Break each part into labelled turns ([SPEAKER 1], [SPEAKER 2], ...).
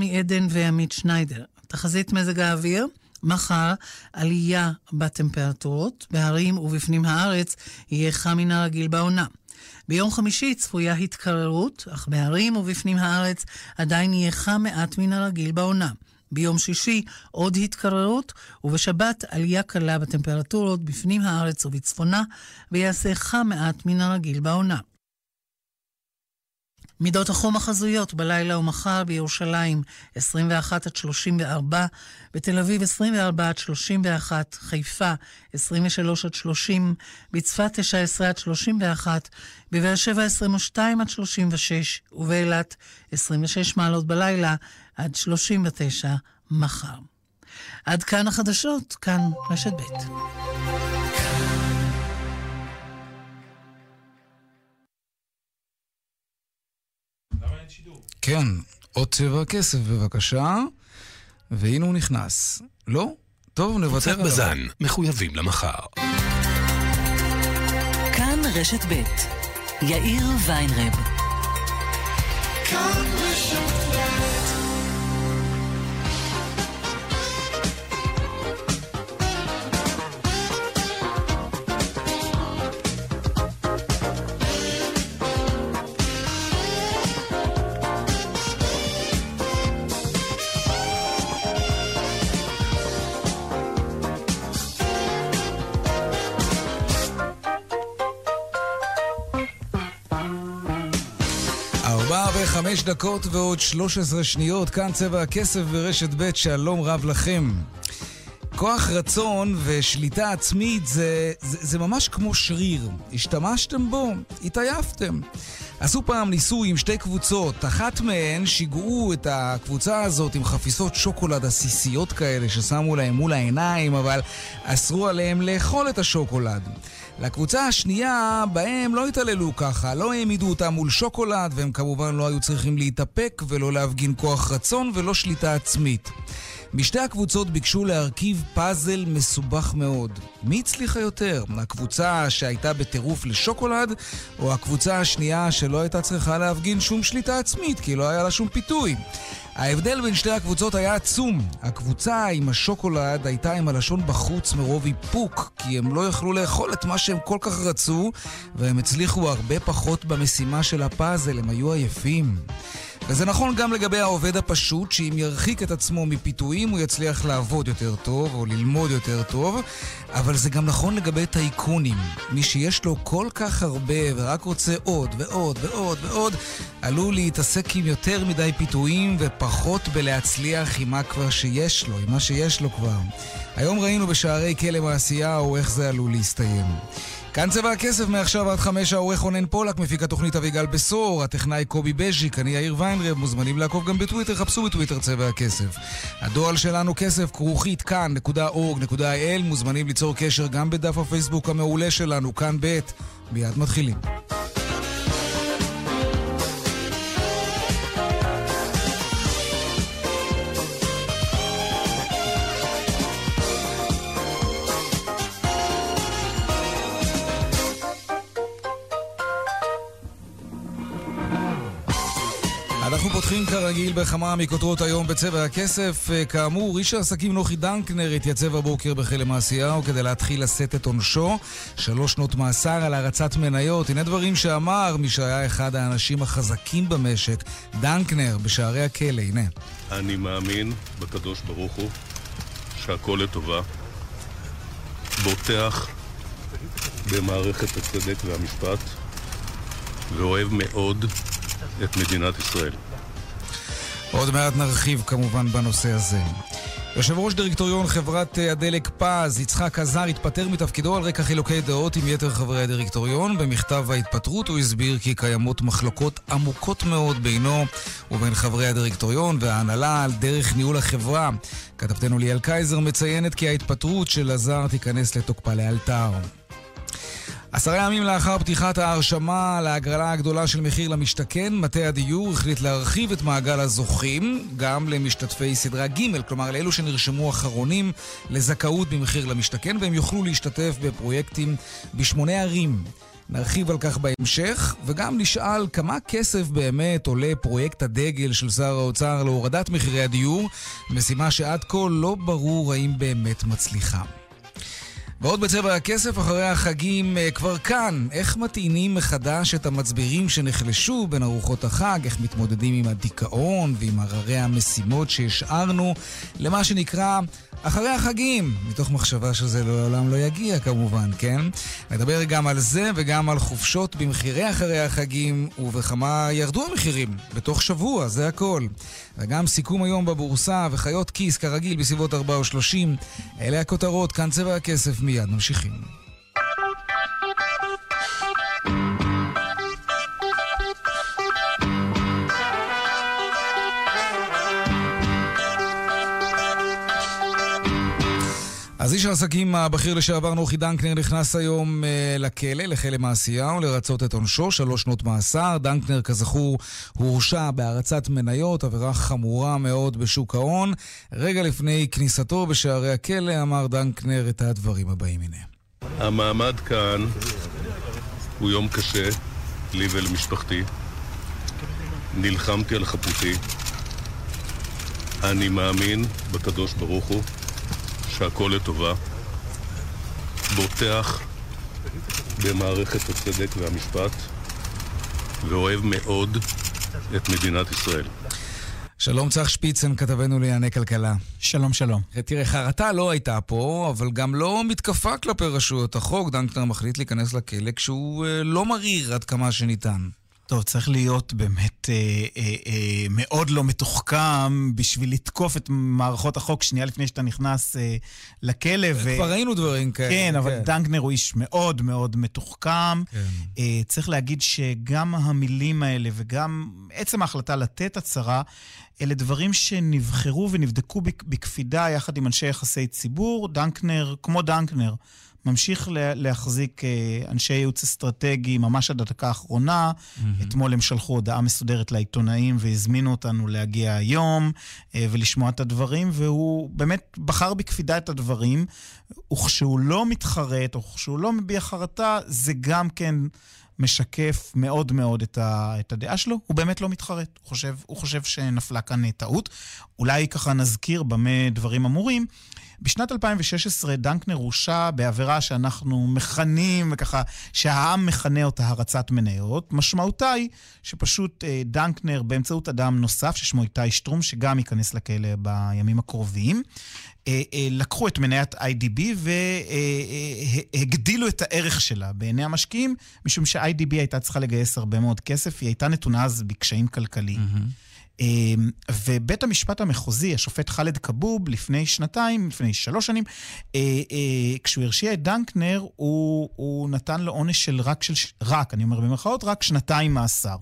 [SPEAKER 1] מעדן ועמית שניידר. תחזית מזג האוויר, מחר עלייה בטמפרטורות, בהרים ובפנים הארץ יהיה חם מן הרגיל בעונה. ביום חמישי צפויה התקררות, אך בהרים ובפנים הארץ עדיין יהיה חם מעט מן הרגיל בעונה. ביום שישי עוד התקררות, ובשבת עלייה קלה בטמפרטורות בפנים הארץ ובצפונה, ויעשה חם מעט מן הרגיל בעונה. מידות החום החזויות בלילה ומחר בירושלים 21 עד 34, בתל אביב 24 עד 31, חיפה 23 עד 30, בצפת 19 עד 31, בבאר שבע 22 עד 36, ובאילת 26 מעלות בלילה עד 39 מחר. עד כאן החדשות, כאן רשת ב'.
[SPEAKER 2] כן, עוד צבע כסף בבקשה, והנה הוא נכנס. לא? טוב, נוותר
[SPEAKER 3] עליו. בזן, מחויבים למחר.
[SPEAKER 4] כאן רשת ב' יאיר ויינרב. כאן
[SPEAKER 2] דקות ועוד 13 שניות, כאן צבע הכסף ברשת ב', שלום רב לכם. כוח רצון ושליטה עצמית זה, זה, זה ממש כמו שריר. השתמשתם בו, התעייפתם. עשו פעם ניסוי עם שתי קבוצות, אחת מהן שיגעו את הקבוצה הזאת עם חפיסות שוקולד עסיסיות כאלה ששמו להם מול העיניים, אבל אסרו עליהם לאכול את השוקולד. לקבוצה השנייה, בהם לא התעללו ככה, לא העמידו אותם מול שוקולד, והם כמובן לא היו צריכים להתאפק ולא להפגין כוח רצון ולא שליטה עצמית. משתי הקבוצות ביקשו להרכיב פאזל מסובך מאוד. מי הצליחה יותר? הקבוצה שהייתה בטירוף לשוקולד, או הקבוצה השנייה שלא הייתה צריכה להפגין שום שליטה עצמית, כי לא היה לה שום פיתוי? ההבדל בין שתי הקבוצות היה עצום. הקבוצה עם השוקולד הייתה עם הלשון בחוץ מרוב איפוק, כי הם לא יכלו לאכול את מה שהם כל כך רצו, והם הצליחו הרבה פחות במשימה של הפאזל, הם היו עייפים. וזה נכון גם לגבי העובד הפשוט, שאם ירחיק את עצמו מפיתויים הוא יצליח לעבוד יותר טוב או ללמוד יותר טוב, אבל זה גם נכון לגבי טייקונים. מי שיש לו כל כך הרבה ורק רוצה עוד ועוד ועוד ועוד, עלול להתעסק עם יותר מדי פיתויים ופחות בלהצליח עם מה כבר שיש לו, עם מה שיש לו כבר. היום ראינו בשערי כלא מעשיהו איך זה עלול להסתיים. כאן צבע הכסף מעכשיו עד חמש העורך רונן פולק, מפיק התוכנית אביגל בשור, הטכנאי קובי בז'יק, אני יאיר ויינרב, מוזמנים לעקוב גם בטוויטר, חפשו בטוויטר צבע הכסף. הדואל שלנו כסף כרוכית כאן.org.il, מוזמנים ליצור קשר גם בדף הפייסבוק המעולה שלנו, כאן ב', מיד מתחילים. פותחים כרגיל בכמה מכותרות היום בצבע הכסף. אה, כאמור, איש העסקים נוחי דנקנר התייצב הבוקר בכלא מעשיהו כדי להתחיל לשאת את עונשו. שלוש שנות מאסר על הרצת מניות. הנה דברים שאמר מי שהיה אחד האנשים החזקים במשק, דנקנר, בשערי הכלא. הנה.
[SPEAKER 5] אני מאמין בקדוש ברוך הוא שהכל לטובה. בוטח במערכת הצדק והמשפט ואוהב מאוד את מדינת ישראל.
[SPEAKER 2] עוד מעט נרחיב כמובן בנושא הזה. יושב ראש דירקטוריון חברת אה, הדלק פז, יצחק עזר, התפטר מתפקידו על רקע חילוקי דעות עם יתר חברי הדירקטוריון. במכתב ההתפטרות הוא הסביר כי קיימות מחלוקות עמוקות מאוד בינו ובין חברי הדירקטוריון וההנהלה על דרך ניהול החברה. כתבתנו ליאל קייזר מציינת כי ההתפטרות של עזר תיכנס לתוקפה לאלתר. עשרה ימים לאחר פתיחת ההרשמה להגרלה הגדולה של מחיר למשתכן, מטה הדיור החליט להרחיב את מעגל הזוכים גם למשתתפי סדרה ג', כלומר לאלו שנרשמו אחרונים לזכאות במחיר למשתכן, והם יוכלו להשתתף בפרויקטים בשמונה ערים. נרחיב על כך בהמשך, וגם נשאל כמה כסף באמת עולה פרויקט הדגל של שר האוצר להורדת מחירי הדיור, משימה שעד כה לא ברור האם באמת מצליחה. ועוד בצבע הכסף אחרי החגים אה, כבר כאן. איך מטעינים מחדש את המצברים שנחלשו בין ארוחות החג, איך מתמודדים עם הדיכאון ועם הררי המשימות שהשארנו למה שנקרא אחרי החגים, מתוך מחשבה שזה לעולם לא יגיע כמובן, כן? נדבר גם על זה וגם על חופשות במחירי אחרי החגים ובכמה ירדו המחירים בתוך שבוע, זה הכל. וגם סיכום היום בבורסה וחיות כיס כרגיל בסביבות 4 או 30. אלה הכותרות, כאן צבע הכסף, מיד ממשיכים. אז איש העסקים הבכיר לשעבר נוחי דנקנר נכנס היום uh, לכלא, לכלא מעשיהו, לרצות את עונשו, שלוש שנות מאסר. דנקנר, כזכור, הורשע בהרצת מניות, עבירה חמורה מאוד בשוק ההון. רגע לפני כניסתו בשערי הכלא אמר דנקנר את הדברים הבאים, הנה.
[SPEAKER 5] המעמד כאן הוא יום קשה, לי ולמשפחתי. נלחמתי על חפותי. אני מאמין בקדוש ברוך הוא. שהכל לטובה, בוטח במערכת הצדק והמשפט, ואוהב מאוד את מדינת ישראל.
[SPEAKER 2] שלום צח שפיצן, כתבנו לענייני כלכלה.
[SPEAKER 6] שלום, שלום.
[SPEAKER 2] תראה, חרטה לא הייתה פה, אבל גם לא מתקפה כלפי רשויות החוק. דנקנר מחליט להיכנס לכלא כשהוא אה, לא מריר עד כמה שניתן.
[SPEAKER 6] טוב, צריך להיות באמת אה, אה, אה, מאוד לא מתוחכם בשביל לתקוף את מערכות החוק שנייה לפני שאתה נכנס אה, לכלא.
[SPEAKER 2] ו... כבר ראינו דברים כאלה.
[SPEAKER 6] כן, אבל כן. דנקנר הוא איש מאוד מאוד מתוחכם. כן. אה, צריך להגיד שגם המילים האלה וגם עצם ההחלטה לתת הצהרה, אלה דברים שנבחרו ונבדקו בקפידה יחד עם אנשי יחסי ציבור. דנקנר, כמו דנקנר, ממשיך להחזיק אה, אנשי ייעוץ אסטרטגי ממש עד הדקה האחרונה. Mm-hmm. אתמול הם שלחו הודעה מסודרת לעיתונאים והזמינו אותנו להגיע היום אה, ולשמוע את הדברים, והוא באמת בחר בקפידה את הדברים, וכשהוא לא מתחרט, או כשהוא לא מביע חרטה, זה גם כן... משקף מאוד מאוד את, ה, את הדעה שלו, הוא באמת לא מתחרט. הוא חושב, הוא חושב שנפלה כאן טעות. אולי ככה נזכיר במה דברים אמורים. בשנת 2016 דנקנר הורשע בעבירה שאנחנו מכנים, וככה, שהעם מכנה אותה הרצת מניות. משמעותה היא שפשוט אה, דנקנר, באמצעות אדם נוסף ששמו איתי שטרום, שגם ייכנס לכלא בימים הקרובים, אה, אה, לקחו את מניית IDB והגדילו את הערך שלה בעיני המשקיעים, משום ש-IDB הייתה צריכה לגייס הרבה מאוד כסף, היא הייתה נתונה אז בקשיים כלכליים. Mm-hmm. אמ, ובית המשפט המחוזי, השופט ח'אלד כבוב, לפני שנתיים, לפני שלוש שנים, אה, אה, כשהוא הרשיע את דנקנר, הוא, הוא נתן לו עונש של רק, של, רק, אני אומר במרכאות, רק שנתיים מאסר.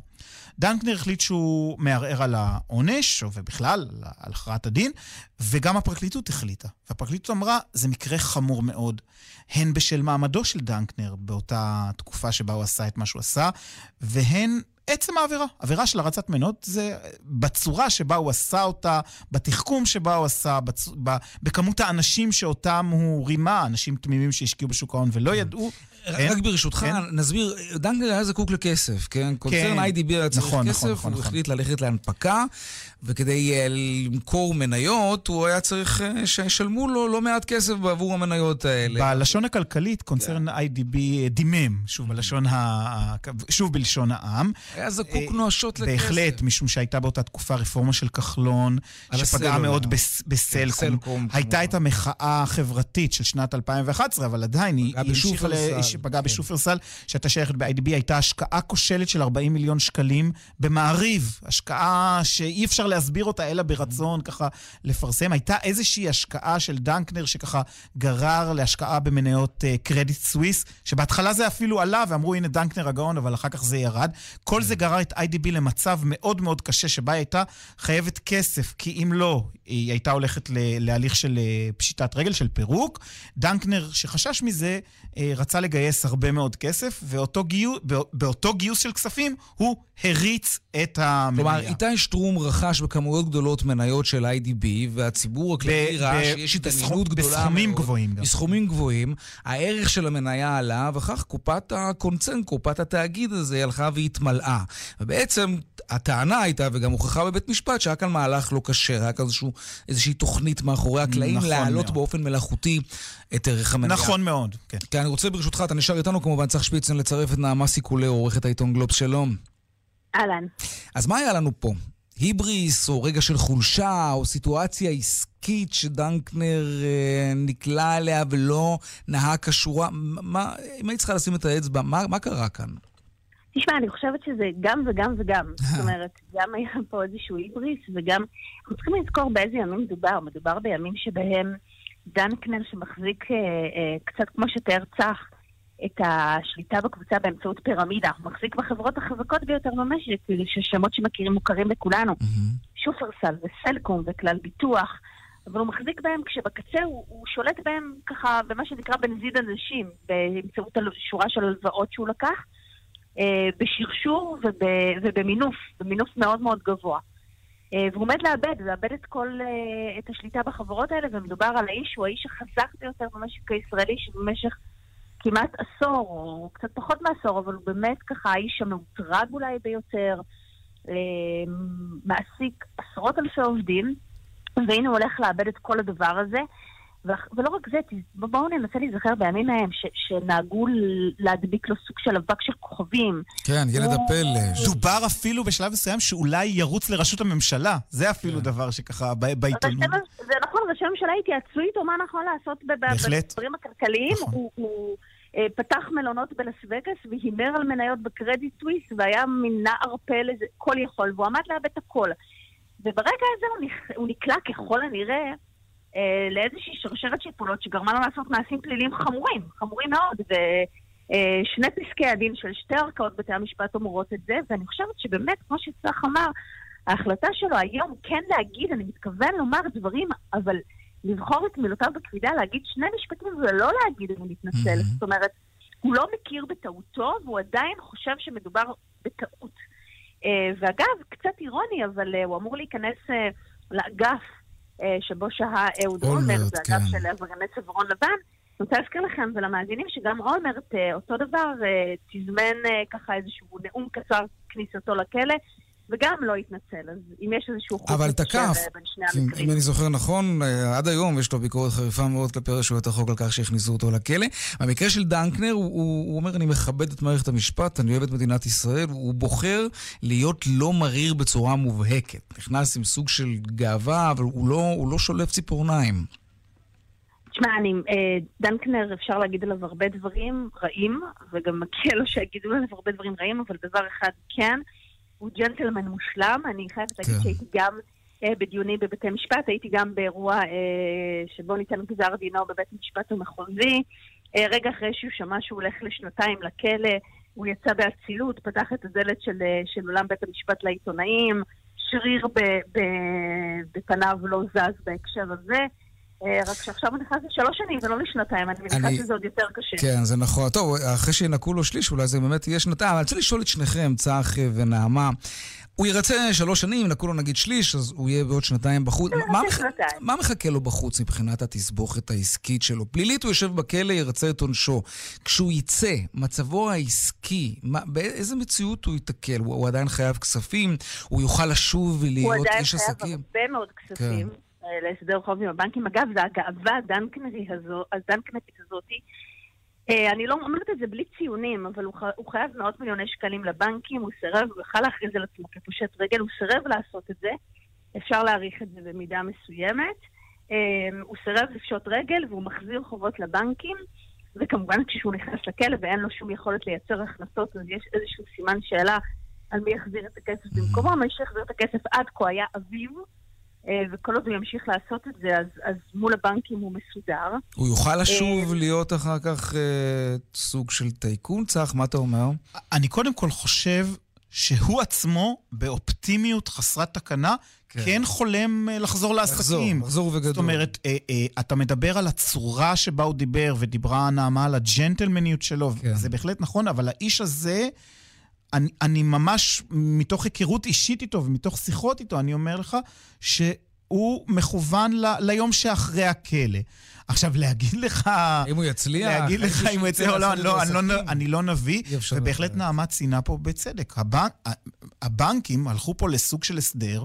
[SPEAKER 6] דנקנר החליט שהוא מערער על העונש, ובכלל, על הכרעת הדין, וגם הפרקליטות החליטה. והפרקליטות אמרה, זה מקרה חמור מאוד, הן בשל מעמדו של דנקנר באותה תקופה שבה הוא עשה את מה שהוא עשה, והן עצם העבירה. עבירה של הרצת מנות זה בצורה שבה הוא עשה אותה, בתחכום שבה הוא עשה, בצ... ב... בכמות האנשים שאותם הוא רימה, אנשים תמימים שהשקיעו בשוק ההון ולא כן. ידעו.
[SPEAKER 2] רק ברשותך, כן? נסביר, דנקנר היה זקוק לכסף, כן? קונצרן איי-די-בי היה צריך נכון, כסף, נכון, נכון, הוא נכון. החליט ללכת להנפקה, וכדי uh, למכור מניות, הוא היה צריך uh, שישלמו לו לא מעט כסף בעבור המניות האלה.
[SPEAKER 6] בלשון הכלכלית, קונצרן איי-די-בי אה, דימם, שוב, בלשון ה... שוב בלשון העם.
[SPEAKER 2] היה זקוק נואשות לכסף.
[SPEAKER 6] בהחלט, משום שהייתה באותה תקופה רפורמה של כחלון, שפגעה מאוד בסלקום. הייתה את המחאה החברתית של שנת 2011, אבל עדיין היא המשיכה שפגעה כן. בשופרסל, שהייתה שייכת ב-IDB, הייתה השקעה כושלת של 40 מיליון שקלים במעריב. השקעה שאי אפשר להסביר אותה אלא ברצון ככה לפרסם. הייתה איזושהי השקעה של דנקנר שככה גרר להשקעה במניות קרדיט uh, סוויס, שבהתחלה זה אפילו עלה ואמרו, הנה דנקנר הגאון, אבל אחר כך זה ירד. כל זה גרר את IDB למצב מאוד מאוד קשה, שבה היא הייתה חייבת כסף, כי אם לא, היא הייתה הולכת להליך של אה, פשיטת רגל, של פירוק. דנקנר, שחשש מזה, אה, רצה לגייס... לגייס הרבה מאוד כסף, ואותו גיוס, באותו גיוס של כספים הוא הריץ את המניה.
[SPEAKER 2] כלומר, איתי שטרום רכש בכמויות גדולות מניות של IDB, והציבור הכללי ראה שיש התעניינות גדולה
[SPEAKER 6] מאוד. בסכומים גבוהים גם.
[SPEAKER 2] בסכומים גבוהים. הערך של המניה עלה, וכך קופת הקונצנט, קופת התאגיד הזה, הלכה והתמלאה. ובעצם הטענה הייתה, וגם הוכחה בבית משפט, שהיה כאן מהלך לא כשר, היה כאן איזשהו, איזושהי תוכנית מאחורי הקלעים נכון להעלות מאוד. באופן מלאכותי את ערך המניה.
[SPEAKER 6] נכון מאוד, כן.
[SPEAKER 2] כי אני רוצה ברשותך, אתה נשאר איתנו כמובן, צריך שפיצן לצרף את נעמה סיקולי, עורכת העיתון גלובס, שלום.
[SPEAKER 7] אהלן.
[SPEAKER 2] אז מה היה לנו פה? היבריס, או רגע של חולשה, או סיטואציה עסקית שדנקנר אה, נקלע אליה ולא נהג כשורה? מה, אם היית צריכה לשים את האצבע, מה, מה קרה כאן?
[SPEAKER 7] תשמע, אני חושבת שזה גם וגם וגם. זאת אומרת, גם היה פה איזשהו היבריס, וגם... אנחנו צריכים לזכור באיזה ימים מדובר. מדובר בימים שבהם דנקנר, שמחזיק אה, אה, קצת כמו שתיאר צח, את השליטה בקבוצה באמצעות פירמידה. הוא מחזיק בחברות החזקות ביותר במשק, ששמות שמכירים מוכרים לכולנו. Mm-hmm. שופרסל וסלקום וכלל ביטוח. אבל הוא מחזיק בהם כשבקצה הוא, הוא שולט בהם ככה במה שנקרא בנזיד אנשים, באמצעות שורה של הלוואות שהוא לקח, אה, בשרשור וב, ובמינוף, במינוף מאוד מאוד גבוה. אה, והוא עומד לאבד, לאבד את כל, אה, את השליטה בחברות האלה, ומדובר על האיש, הוא האיש החזק ביותר במשק הישראלי, שבמשך כמעט עשור, או קצת פחות מעשור, אבל הוא באמת ככה האיש המאותרג אולי ביותר, אה, מעסיק עשרות אלפי עובדים, והנה הוא הולך לאבד את כל הדבר הזה. ולא רק זה, בואו ננסה להיזכר בימים ההם ש, שנהגו להדביק לו סוג של אבק של כוכבים.
[SPEAKER 2] כן, ילד הפלא.
[SPEAKER 6] דובר אפילו בשלב מסוים שאולי ירוץ לראשות הממשלה. זה אפילו כן. דבר שככה בעיתונות.
[SPEAKER 7] זה נכון, ראשי הממשלה התייעצו איתו מה נכון לעשות בדברים הכלכליים. נכון. הוא, הוא אה, פתח מלונות בלס וגאס והימר על מניות בקרדיט סוויס והיה מין נער פלא, כל יכול, והוא עמד לאבד הכל. וברגע הזה הוא, נכ... הוא נקלע ככל הנראה אה, לאיזושהי שרשרת של פעולות שגרמה לו לעשות מעשים פליליים חמורים, חמורים מאוד. ושני אה, פסקי הדין של שתי ערכאות בתי המשפט אומרות את זה, ואני חושבת שבאמת, כמו שצח אמר, ההחלטה שלו היום כן להגיד, אני מתכוון לומר דברים, אבל לבחור את מילותיו בקפידה, להגיד שני משפטים ולא להגיד אני מתנצל. Mm-hmm. זאת אומרת, הוא לא מכיר בטעותו, והוא עדיין חושב שמדובר בטעות. Uh, ואגב, קצת אירוני, אבל uh, הוא אמור להיכנס uh, לאגף שבו שהה אהוד אולמרט, זה אגף כן. של עברייני צווארון לבן. אני רוצה להזכיר לכם ולמאזינים שגם אולמרט, אותו דבר, תזמן ככה איזשהו נאום קצר כניסתו לכלא. וגם לא התנצל. אז אם יש איזשהו חוק
[SPEAKER 2] אבל תקף, בין שני המקרים. אם אני זוכר נכון, אה, עד היום יש לו ביקורת חריפה מאוד כלפי רשויות החוק על כך שהכניסו אותו לכלא. במקרה של דנקנר, הוא, הוא, הוא אומר, אני מכבד את מערכת המשפט, אני אוהב את מדינת ישראל, הוא בוחר להיות לא מריר בצורה מובהקת. נכנס עם סוג של גאווה, אבל הוא לא, הוא לא שולף ציפורניים.
[SPEAKER 7] תשמע, אני, אה, דנקנר, אפשר להגיד עליו הרבה דברים רעים, וגם מגיע לו שיגידו עליו הרבה דברים רעים, אבל דבר אחד כן, הוא ג'נטלמן מושלם. אני חייבת להגיד כן. שהייתי גם אה, בדיונים בבתי משפט, הייתי גם באירוע אה, שבו ניתן גזר דינו בבית משפט המחוזי. אה, רגע אחרי שהוא שמע שהוא הולך לשנתיים לכלא, הוא יצא באצילות, פתח את הדלת של, אה, של אולם בית המשפט לעיתונאים, שריר ב, ב, בפניו לא זז בהקשר הזה. אה, רק שעכשיו הוא נכנס לשלוש שנים ולא לשנתיים, אני מניחה שזה עוד יותר קשה.
[SPEAKER 2] כן, זה נכון. טוב, אחרי שינקו לו שליש, אולי זה באמת יהיה שנתיים. אבל אני רוצה לשאול את שניכם, צח ונעמה. הוא ירצה שלוש שנים, נקו לו נגיד שליש, אז הוא יהיה בעוד שנתיים בחוץ. מה, מח... מה מחכה לו בחוץ מבחינת התסבוכת העסקית שלו? פלילית הוא יושב בכלא, ירצה את עונשו. כשהוא יצא, מצבו העסקי, מה, באיזה מציאות הוא ייתקל? הוא, הוא עדיין חייב כספים? הוא יוכל לשוב ולהיות איש עסקים? הוא
[SPEAKER 7] עדיין חייב הרבה מאוד כספים. כן. להסדר חוב עם הבנקים. אגב, זה הגאווה הדנקנרית הזו, הזאתי. אה, אני לא אומרת את זה בלי ציונים, אבל הוא, הוא חייב מאות מיליוני שקלים לבנקים, הוא סירב, הוא יכל להכריז על עצמו כפושט רגל, הוא סירב לעשות את זה. אפשר להעריך את זה במידה מסוימת. אה, הוא סירב לפשוט רגל והוא מחזיר חובות לבנקים, וכמובן כשהוא נכנס לכלא ואין לו שום יכולת לייצר הכנסות, אז יש איזשהו סימן שאלה על מי יחזיר את הכסף במקומו. מי שיחזיר את הכסף עד כה היה אביו. אה, וכל עוד הוא ימשיך לעשות את זה, אז, אז מול הבנקים הוא מסודר.
[SPEAKER 2] הוא יוכל לשוב אה, להיות אחר כך אה, סוג של טייקון, צח? מה אתה אומר?
[SPEAKER 6] אני קודם כל חושב שהוא עצמו, באופטימיות חסרת תקנה, כן, כן חולם אה, לחזור לעסקים.
[SPEAKER 2] לחזור, לחזור וגדול.
[SPEAKER 6] זאת אומרת, אה, אה, אתה מדבר על הצורה שבה הוא דיבר, ודיברה נעמה על הג'נטלמניות שלו, כן. זה בהחלט נכון, אבל האיש הזה... אני, אני ממש, מתוך היכרות אישית איתו ומתוך שיחות איתו, אני אומר לך שהוא מכוון ל, ליום שאחרי הכלא. עכשיו, להגיד לך...
[SPEAKER 2] אם הוא יצליח?
[SPEAKER 6] להגיד לך אם הוא יצליח או לא, אני לא, אני, לא, אני לא נביא, ובהחלט נעמה ציינה פה בצדק. הבנק, הבנקים הלכו פה לסוג של הסדר,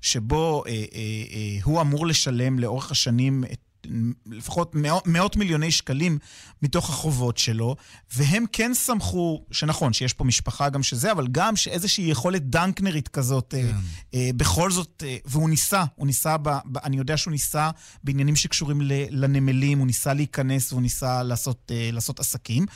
[SPEAKER 6] שבו אה, אה, אה, הוא אמור לשלם לאורך השנים את לפחות מאות, מאות מיליוני שקלים מתוך החובות שלו, והם כן שמחו, שנכון, שיש פה משפחה גם שזה, אבל גם שאיזושהי יכולת דנקנרית כזאת, אה, כן. אה, אה, בכל זאת, אה, והוא ניסה, הוא ניסה, ב, ב, אני יודע שהוא ניסה בעניינים שקשורים ל, לנמלים, הוא ניסה להיכנס והוא ניסה לעשות, אה, לעשות עסקים.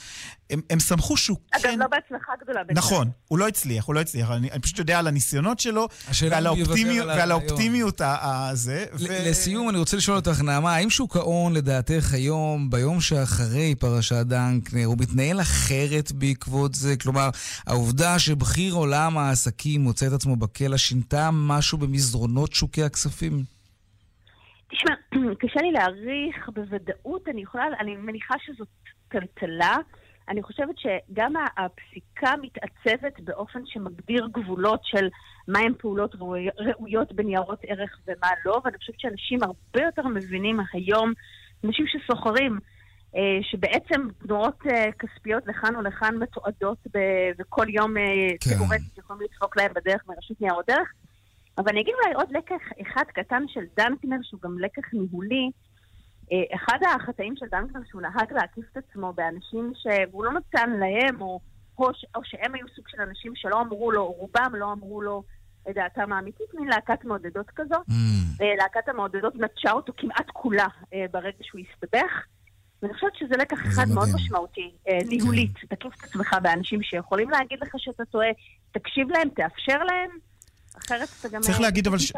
[SPEAKER 6] הם, הם שמחו שהוא
[SPEAKER 7] אגב,
[SPEAKER 6] כן...
[SPEAKER 7] אגב, לא בהצלחה גדולה.
[SPEAKER 6] נכון, הוא לא הצליח, הוא לא הצליח. אני, אני פשוט יודע על הניסיונות שלו, ועל, האופטימיות, ועל האופטימיות הזה.
[SPEAKER 2] ו... לסיום, אני רוצה לשאול אותך, נעמה, האם שוק ההון, לדעתך, היום, ביום שאחרי פרשת דנקנר, הוא מתנהל אחרת בעקבות זה? כלומר, העובדה שבכיר עולם העסקים מוצא את עצמו בכלא, שינתה משהו במסדרונות שוקי הכספים?
[SPEAKER 7] תשמע, קשה לי להעריך בוודאות, אני יכולה, אני מניחה שזאת טלטלה. אני חושבת שגם הפסיקה מתעצבת באופן שמגדיר גבולות של מהן פעולות ראויות בניירות ערך ומה לא, ואני חושבת שאנשים הרבה יותר מבינים היום, אנשים שסוחרים, אה, שבעצם תנועות אה, כספיות לכאן או לכאן מתועדות וכל יום אה, כן. יכולים לדפוק להם בדרך מרשות ניירות ערך. אבל אני אגיד אולי עוד לקח אחד קטן של דנקנר, שהוא גם לקח ניהולי, אחד החטאים של דנקנר שהוא נהג להקיף את עצמו באנשים שהוא לא נתן להם, או, או, או שהם היו סוג של אנשים שלא אמרו לו, רובם לא אמרו לו את דעתם האמיתית, מין להקת מעודדות כזו. Mm. אה, להקת המעודדות נטשה אותו כמעט כולה אה, ברגע שהוא הסתבך. ואני חושבת שזה לקח אחד מדהים. מאוד משמעותי, ניהולית. כן. תקיף את עצמך באנשים שיכולים להגיד לך שאתה טועה, תקשיב להם, תאפשר להם. אחרת אתה גם...
[SPEAKER 6] צריך להגיד אבל... ש...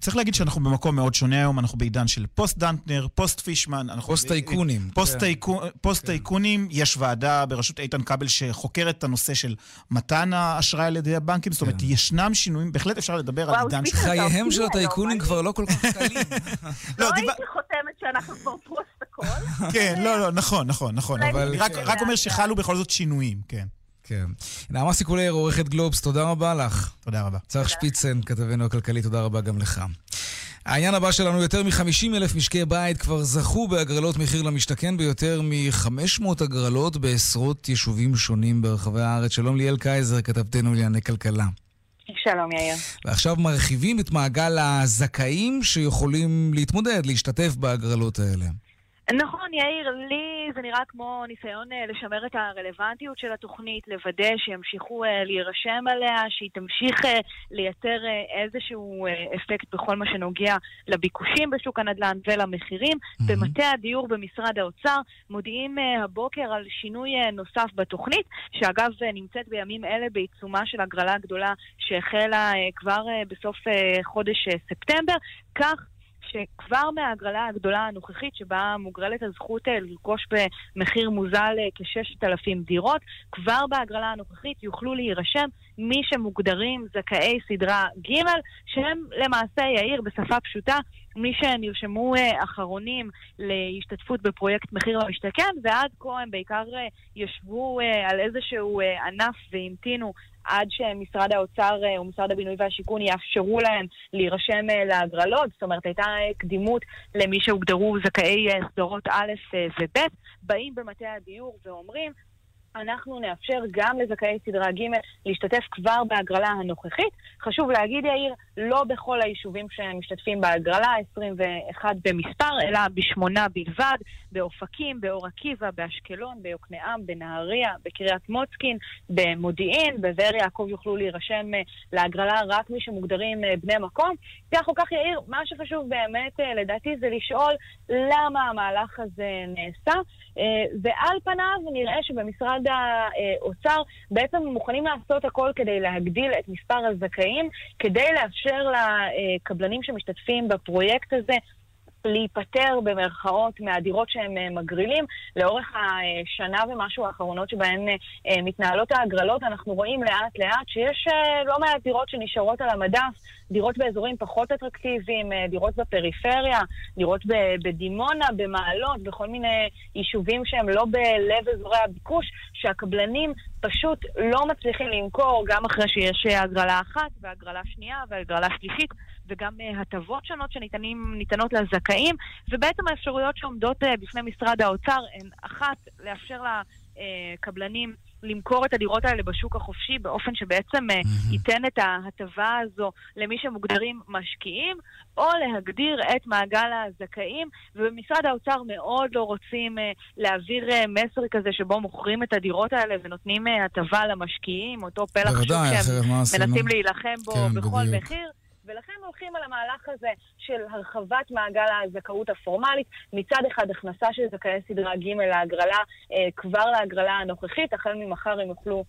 [SPEAKER 6] צריך להגיד שאנחנו במקום מאוד שונה היום, אנחנו בעידן של פוסט דנקנר, פוסט פישמן.
[SPEAKER 2] פוסט טייקונים.
[SPEAKER 6] פוסט, כן. פוסט כן. טייקונים, יש ועדה בראשות איתן כבל שחוקרת את הנושא של מתן האשראי על ידי הבנקים, זאת אומרת, כן. ישנם שינויים, בהחלט אפשר לדבר על עידן
[SPEAKER 2] של... חייהם של הטייקונים כבר לא כל כך קלים.
[SPEAKER 7] לא, לא הייתי חותמת שאנחנו כבר פוסט הכל.
[SPEAKER 6] כן, לא, לא, נכון, נכון, נכון, אבל רק אומר שחלו בכל זאת שינויים, כן.
[SPEAKER 2] כן. נעמה סיקולר, עורכת גלובס, תודה רבה לך.
[SPEAKER 6] תודה רבה.
[SPEAKER 2] צח שפיצן, כתבנו הכלכלי, תודה רבה גם לך. העניין הבא שלנו, יותר מ-50 אלף משקי בית כבר זכו בהגרלות מחיר למשתכן ביותר מ-500 הגרלות בעשרות יישובים שונים ברחבי הארץ. שלום ליאל קייזר, כתבתנו לענייני כלכלה.
[SPEAKER 7] שלום יאיר.
[SPEAKER 2] ועכשיו מרחיבים את מעגל הזכאים שיכולים להתמודד, להשתתף בהגרלות האלה.
[SPEAKER 8] נכון, יאיר, לי זה נראה כמו ניסיון אה, לשמר את הרלוונטיות של התוכנית, לוודא שימשיכו אה, להירשם עליה, שהיא תמשיך אה, לייצר איזשהו אפקט בכל מה שנוגע לביקושים בשוק הנדל"ן ולמחירים. Mm-hmm. במטה הדיור במשרד האוצר מודיעים הבוקר על שינוי נוסף בתוכנית, שאגב נמצאת בימים אלה בעיצומה של הגרלה גדולה שהחלה כבר בסוף חודש ספטמבר. כך שכבר מההגרלה הגדולה הנוכחית, שבה מוגרלת הזכות אה, לרכוש במחיר מוזל אה, כ-6,000 דירות, כבר בהגרלה הנוכחית יוכלו להירשם מי שמוגדרים זכאי סדרה ג', שהם למעשה, יאיר, בשפה פשוטה, מי שנרשמו אה, אחרונים להשתתפות בפרויקט מחיר למשתכן, ועד כה הם בעיקר ישבו על איזשהו ענף והמתינו עד שמשרד האוצר אה, ומשרד הבינוי והשיכון יאפשרו להם להירשם אה, להגרלות. זאת אומרת, הייתה קדימות למי שהוגדרו זכאי אה, סדרות א' וב', באים במטה הדיור ואומרים, אנחנו נאפשר גם לזכאי סדרה ג' להשתתף כבר בהגרלה הנוכחית. חשוב להגיד, יאיר, לא בכל היישובים שמשתתפים בהגרלה, 21 במספר, אלא בשמונה בלבד, באופקים, באור עקיבא, באשקלון, ביוקנעם, בנהריה, בקריית מוצקין, במודיעין, בבאר יעקב יוכלו להירשם אה, להגרלה רק מי שמוגדרים אה, בני מקום. כך או כך, יאיר, מה שחשוב באמת, אה, לדעתי, זה לשאול למה המהלך הזה נעשה, ועל פניו נראה שבמשרד האוצר בעצם מוכנים לעשות הכל כדי להגדיל את מספר הזכאים, כדי לאפשר לקבלנים שמשתתפים בפרויקט הזה להיפטר במרכאות מהדירות שהם אה, מגרילים. לאורך השנה ומשהו האחרונות שבהן אה, מתנהלות ההגרלות, אנחנו רואים לאט לאט שיש לא מעט דירות שנשארות על המדף, דירות באזורים פחות אטרקטיביים, דירות בפריפריה, דירות בדימונה, במעלות, בכל מיני יישובים שהם לא בלב אזורי הביקוש, שהקבלנים פשוט לא מצליחים למכור גם אחרי שיש הגרלה אחת והגרלה שנייה והגרלה שלישית. וגם uh, הטבות שונות שניתנות לזכאים, ובעצם האפשרויות שעומדות uh, בפני משרד האוצר הן אחת, לאפשר לקבלנים למכור את הדירות האלה בשוק החופשי באופן שבעצם mm-hmm. ייתן את ההטבה הזו למי שמוגדרים משקיעים, או להגדיר את מעגל הזכאים, ובמשרד האוצר מאוד לא רוצים להעביר מסר כזה שבו מוכרים את הדירות האלה ונותנים הטבה למשקיעים, אותו פלח שוק שהם מנסים להילחם בו כן, בכל בדיוק. מחיר. ולכן הולכים על המהלך הזה של הרחבת מעגל הזכאות הפורמלית. מצד אחד, הכנסה של זכאי סדרה ג' להגרלה, אה, כבר להגרלה הנוכחית, החל ממחר הם יוכלו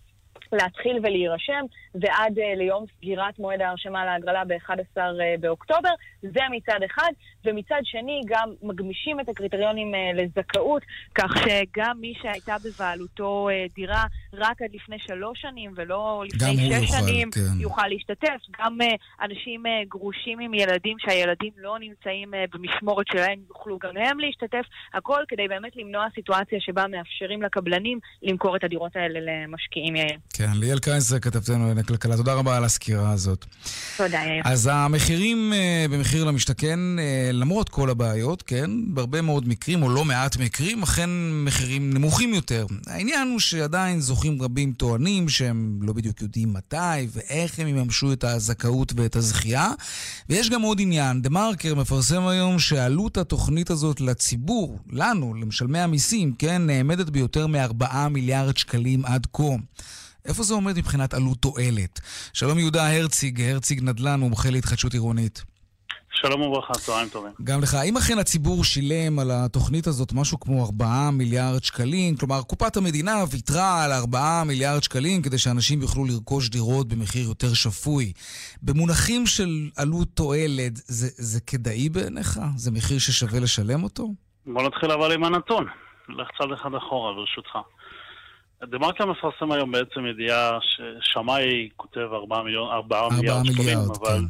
[SPEAKER 8] להתחיל ולהירשם, ועד uh, ליום סגירת מועד ההרשמה להגרלה ב-11 uh, באוקטובר. זה מצד אחד, ומצד שני גם מגמישים את הקריטריונים uh, לזכאות, כך שגם מי שהייתה בבעלותו uh, דירה רק עד לפני שלוש שנים ולא לפני שש יוכל, שנים, כן. יוכל להשתתף. גם uh, אנשים uh, גרושים עם ילדים שהילדים לא נמצאים uh, במשמורת שלהם יוכלו גם הם להשתתף, הכל כדי באמת למנוע סיטואציה שבה מאפשרים לקבלנים למכור את הדירות האלה למשקיעים יעל.
[SPEAKER 2] כן, ליאל קייזר, כתבתנו לענייני כלכלה. תודה רבה על הסקירה הזאת.
[SPEAKER 8] תודה, יאיר.
[SPEAKER 2] אז המחירים אה, במחיר למשתכן, אה, למרות כל הבעיות, כן, בהרבה מאוד מקרים, או לא מעט מקרים, אכן מחירים נמוכים יותר. העניין הוא שעדיין זוכים רבים טוענים שהם לא בדיוק יודעים מתי ואיך הם יממשו את הזכאות ואת הזכייה. ויש גם עוד עניין, דה מרקר מפרסם היום שעלות התוכנית הזאת לציבור, לנו, למשלמי המיסים, כן, נאמדת ביותר מ-4 מיליארד שקלים עד כה. איפה זה עומד מבחינת עלות תועלת? שלום יהודה הרציג, הרציג נדל"ן, מומחה להתחדשות עירונית.
[SPEAKER 9] שלום וברכה, צהריים טובים.
[SPEAKER 2] גם לך. האם אכן הציבור שילם על התוכנית הזאת משהו כמו 4 מיליארד שקלים? כלומר, קופת המדינה ויתרה על 4 מיליארד שקלים כדי שאנשים יוכלו לרכוש דירות במחיר יותר שפוי. במונחים של עלות תועלת, זה, זה כדאי בעיניך? זה מחיר ששווה לשלם אותו?
[SPEAKER 9] בוא נתחיל אבל עם הנתון. לך צד אחד אחורה, ברשותך. דה מרקר מפרסם היום בעצם ידיעה ששמאי כותב 4 מיליון, 4 4 מיליארד שקלים, כן. אבל